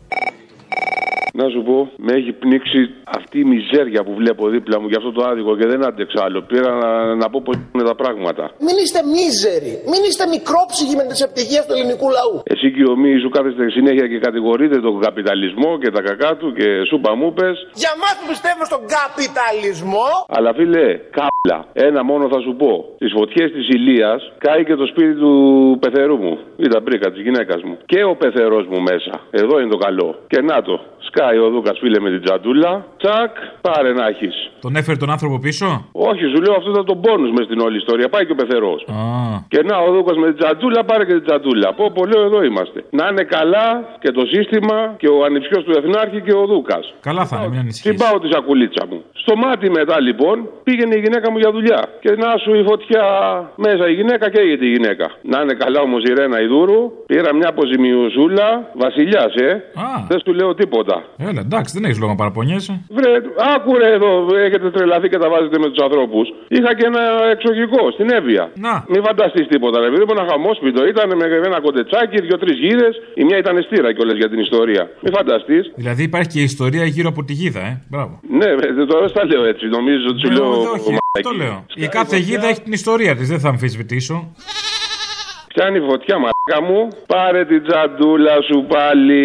[SPEAKER 33] Να σου πω, με έχει πνίξει αυτή η μιζέρια που βλέπω δίπλα μου για αυτό το άδικο και δεν άντεξα άλλο. Πήρα να, να πω πώς είναι τα πράγματα.
[SPEAKER 34] Μην είστε μίζεροι. Μην είστε μικρόψυχοι με τις ευτυχίες του ελληνικού λαού.
[SPEAKER 33] Εσύ και ο Μη σου κάθεστε συνέχεια και κατηγορείτε τον καπιταλισμό και τα κακά του και σούπα μου πες.
[SPEAKER 34] Για μας που πιστεύουμε στον καπιταλισμό.
[SPEAKER 33] Αλλά φίλε, κάπλα. Ένα μόνο θα σου πω. Στι φωτιές της Ηλίας κάει και το σπίτι του πεθερού μου. Ή τα μπρίκα της γυναίκας μου. Και ο πεθερός μου μέσα. Εδώ είναι το καλό. Και να το. Σκάει ο Δούκα φίλε με την τζαντούλα. Τσακ, πάρε να έχεις.
[SPEAKER 17] Τον έφερε τον άνθρωπο πίσω;
[SPEAKER 33] Όχι, σου λέω αυτό ήταν το πόνου μες στην όλη ιστορία. Πάει και ο πεθερός.
[SPEAKER 17] Α.
[SPEAKER 33] Και να ο Δούκα με την τζαντούλα πάρε και την τζαντούλα. Πω, πω, λέω εδώ είμαστε. Να είναι καλά και το σύστημα και ο ανιψιός του Εθνάρχη και ο Δούκα.
[SPEAKER 17] Καλά θα είναι, μην ανησυχείς.
[SPEAKER 33] Συμπάω τη σακουλίτσα μου. Στο μάτι μετά λοιπόν πήγαινε η γυναίκα μου για δουλειά. Και να σου η φωτιά μέσα η γυναίκα και έγινε η γυναίκα. Να είναι καλά όμως η Ρένα Ιδούρου. Πήρα μια αποζημιουσούλα. Βασιλιάς, ε. Δεν σου λέω τίποτα.
[SPEAKER 17] Έλα, εντάξει, δεν έχεις λόγο να παραπονιέσαι.
[SPEAKER 33] Βρε, άκουρε εδώ, έχετε τρελαθεί και τα βάζετε με τους ανθρώπους. Είχα και ένα εξωγικό στην Εύβοια.
[SPEAKER 17] Να.
[SPEAKER 33] Μην φανταστείς τίποτα, ρε. Επειδή ένα χαμόσπιτο ήταν με ένα κοντετσάκι, δύο-τρει γίδε. Η μια ήταν στήρα κιόλας για την ιστορία. Μην φανταστείς.
[SPEAKER 17] Δηλαδή υπάρχει και ιστορία γύρω από τη γίδα, ε. Μπράβο.
[SPEAKER 33] Ναι, ρε, τώρα δεν τα λέω έτσι. Νομίζω ότι σου
[SPEAKER 17] Ε,
[SPEAKER 33] λέω.
[SPEAKER 17] όχι, αυτό λέω. Η κάθε γίδα έχει την ιστορία της, δεν θα αμφισβητήσω.
[SPEAKER 33] Πιάνει φωτιά, μαλάκα μου. Πάρε την τζαντούλα σου πάλι.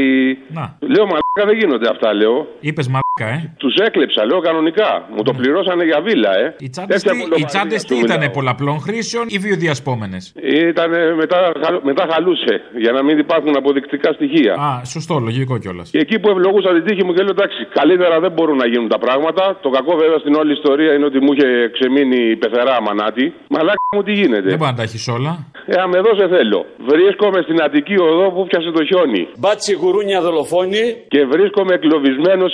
[SPEAKER 17] Να.
[SPEAKER 33] Λέω μαλάκα δεν γίνονται αυτά, λέω.
[SPEAKER 17] Είπες μαλάκα, ε.
[SPEAKER 33] Τους έκλεψα, λέω κανονικά. Μου το πληρώσανε για βίλα, ε.
[SPEAKER 17] Οι τσάντες τι- Οι τσάντες τι ήταν πολλαπλών χρήσεων ή βιοδιασπόμενες;
[SPEAKER 33] Ήταν μετά, χαλ- μετά χαλούσε για να μην υπάρχουν αποδεικτικά στοιχεία.
[SPEAKER 17] Α, σωστό, λογικό κιόλας.
[SPEAKER 33] Και εκεί που ευλογούσα την τύχη μου και λέω εντάξει, καλύτερα δεν μπορούν να γίνουν τα πράγματα. Το κακό βέβαια στην όλη ιστορία είναι ότι μου είχε ξεμείνει η πεθερά μανάτη. Μαλάκα μου τι γίνεται;
[SPEAKER 17] Δεν μπορεί να τα έχεις όλα.
[SPEAKER 33] Ε, με εδώ σε θέλω. Βρίσκομαι στην Αττική οδό που πιάσε το χιόνι.
[SPEAKER 35] Μπάτσι γουρούνια δολοφόνη.
[SPEAKER 33] Και βρίσκομαι εγκλωβισμένος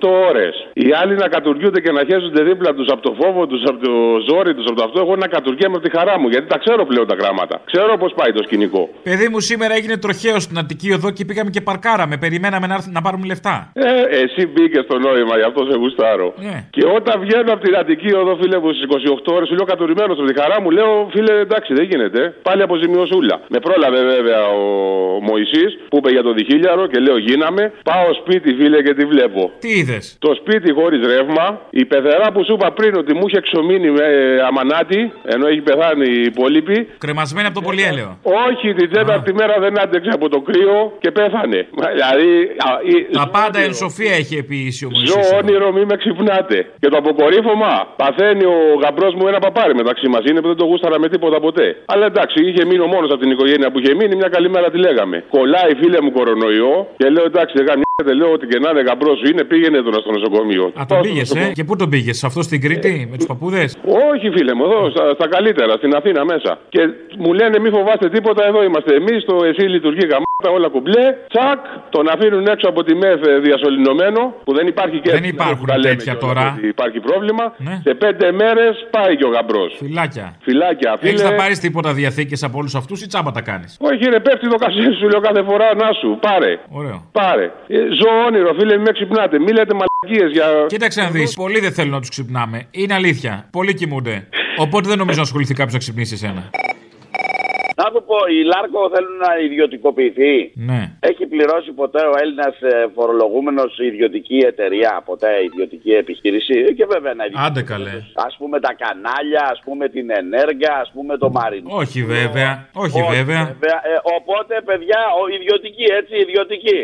[SPEAKER 33] 28 ώρες. Οι άλλοι να κατουργούνται και να χέζονται δίπλα τους από το φόβο τους, από το ζόρι τους, από το αυτό. Εγώ να κατουργέμαι από τη χαρά μου γιατί τα ξέρω πλέον τα γράμματα. Ξέρω πώς πάει το σκηνικό.
[SPEAKER 17] Παιδί μου, σήμερα έγινε τροχαίος στην Αττική οδό και πήγαμε και παρκάραμε. Περιμέναμε να, έρθ- να πάρουμε λεφτά.
[SPEAKER 33] Ε, εσύ μπήκες στο νόημα, γι' αυτό σε γουστάρω.
[SPEAKER 17] Ναι.
[SPEAKER 33] Και όταν βγαίνω από την Αττική οδό, φίλε μου, στις 28 ώρες, σου λέω κατουρημένο από τη χαρά μου, λέω φίλε, εντάξει, δεν γίνεται. Πάλι αποζημιωσούλα. Με πρόλαβε βέβαια ο Μωησή που είπε για το διχίλιαρο και λέω γίναμε. Πάω σπίτι, φίλε, και τι βλέπω.
[SPEAKER 17] Τι είδες;
[SPEAKER 33] Το σπίτι χωρίς ρεύμα. Η πεθερά που σου είπα πριν ότι μου είχε ξομείνει με ε, αμανάτη, ενώ έχει πεθάνει η υπόλοιπη.
[SPEAKER 17] Κρεμασμένη από το πολυέλαιο.
[SPEAKER 33] Όχι, την τέταρτη μέρα δεν άντεξε από το κρύο και πέθανε. Μα, Δηλαδή. α, η-
[SPEAKER 17] Τα πάντα εν σοφία έχει επίηση ο
[SPEAKER 33] Ζω
[SPEAKER 17] Μωυσής.
[SPEAKER 33] όνειρο, μη με ξυπνάτε. Και το αποκορύφωμα παθαίνει ο γαμπρός μου ένα παπάρι μεταξύ μας. Είναι που δεν το γούσταρα με τίποτα ποτέ. Αλλά εντάξει, είχε μείνει μόνος από την οικογένεια που είχε μείνει, μια καλή μέρα τη λέγαμε. Κολλάει φίλε μου κορονοϊό και λέω εντάξει, δεν γαμιέται, λέω ότι και να είναι γαμπρός σου είναι, πήγαινε τώρα στο νοσοκομείο.
[SPEAKER 17] Α, τον πήγες, ε; Και πού τον πήγες, αυτό στην Κρήτη, με τους παππούδες;
[SPEAKER 33] Όχι, φίλε μου, εδώ στα, στα καλύτερα, στην Αθήνα μέσα. Και μου λένε μη φοβάστε τίποτα, εδώ είμαστε εμείς, το εσύ λειτουργεί γαμάτα, όλα κουμπλέ. Τσακ, τον αφήνουν έξω από τη ΜΕΘ ε, διασωληνωμένο, που δεν υπάρχει και
[SPEAKER 17] Δεν υπάρχουν
[SPEAKER 33] τα λέμε
[SPEAKER 17] τέτοια
[SPEAKER 33] κιόλας
[SPEAKER 17] τώρα.
[SPEAKER 33] ότι Υπάρχει πρόβλημα.
[SPEAKER 17] Ναι.
[SPEAKER 33] Σε πέντε μέρες πάει και ο γαμπρός.
[SPEAKER 17] Φυλάκια.
[SPEAKER 33] Φυλάκια,
[SPEAKER 17] Έχεις
[SPEAKER 33] φίλε.
[SPEAKER 17] να πάρεις τίποτα διαθήκες από όλους αυτούς ή τσάμπα τα κάνεις;
[SPEAKER 33] Όχι, ρε, πέφτει το κασέρι σου, λέω κάθε φορά να σου. Πάρε.
[SPEAKER 17] Ωραίο.
[SPEAKER 33] Πάρε. Ε, ζω όνειρο, φίλε, μην με ξυπνάτε. Μη λέτε μαλακίες για.
[SPEAKER 17] Κοίταξε να δεις. Πολλοί δεν θέλουν να τους ξυπνάμε. Είναι αλήθεια. Πολλοί κοιμούνται. Οπότε δεν νομίζω να ασχοληθεί κάποιος να ξυπνήσει εσένα.
[SPEAKER 36] Να σου πω, η Λάρκο θέλουν να ιδιωτικοποιηθεί.
[SPEAKER 17] Ναι.
[SPEAKER 36] Έχει
[SPEAKER 18] πληρώσει ποτέ ο Έλληνας φορολογούμενος ιδιωτική εταιρεία, ποτέ ιδιωτική επιχείρηση. Ε, Και βέβαια να
[SPEAKER 17] Άντε καλέ.
[SPEAKER 18] Α πούμε τα κανάλια, ας πούμε την ενέργεια, ας πούμε το μαρινό.
[SPEAKER 17] Όχι βέβαια. Όχι βέβαια.
[SPEAKER 18] Βέβαια, ε, οπότε, παιδιά, ο, ιδιωτική, έτσι, ιδιωτική.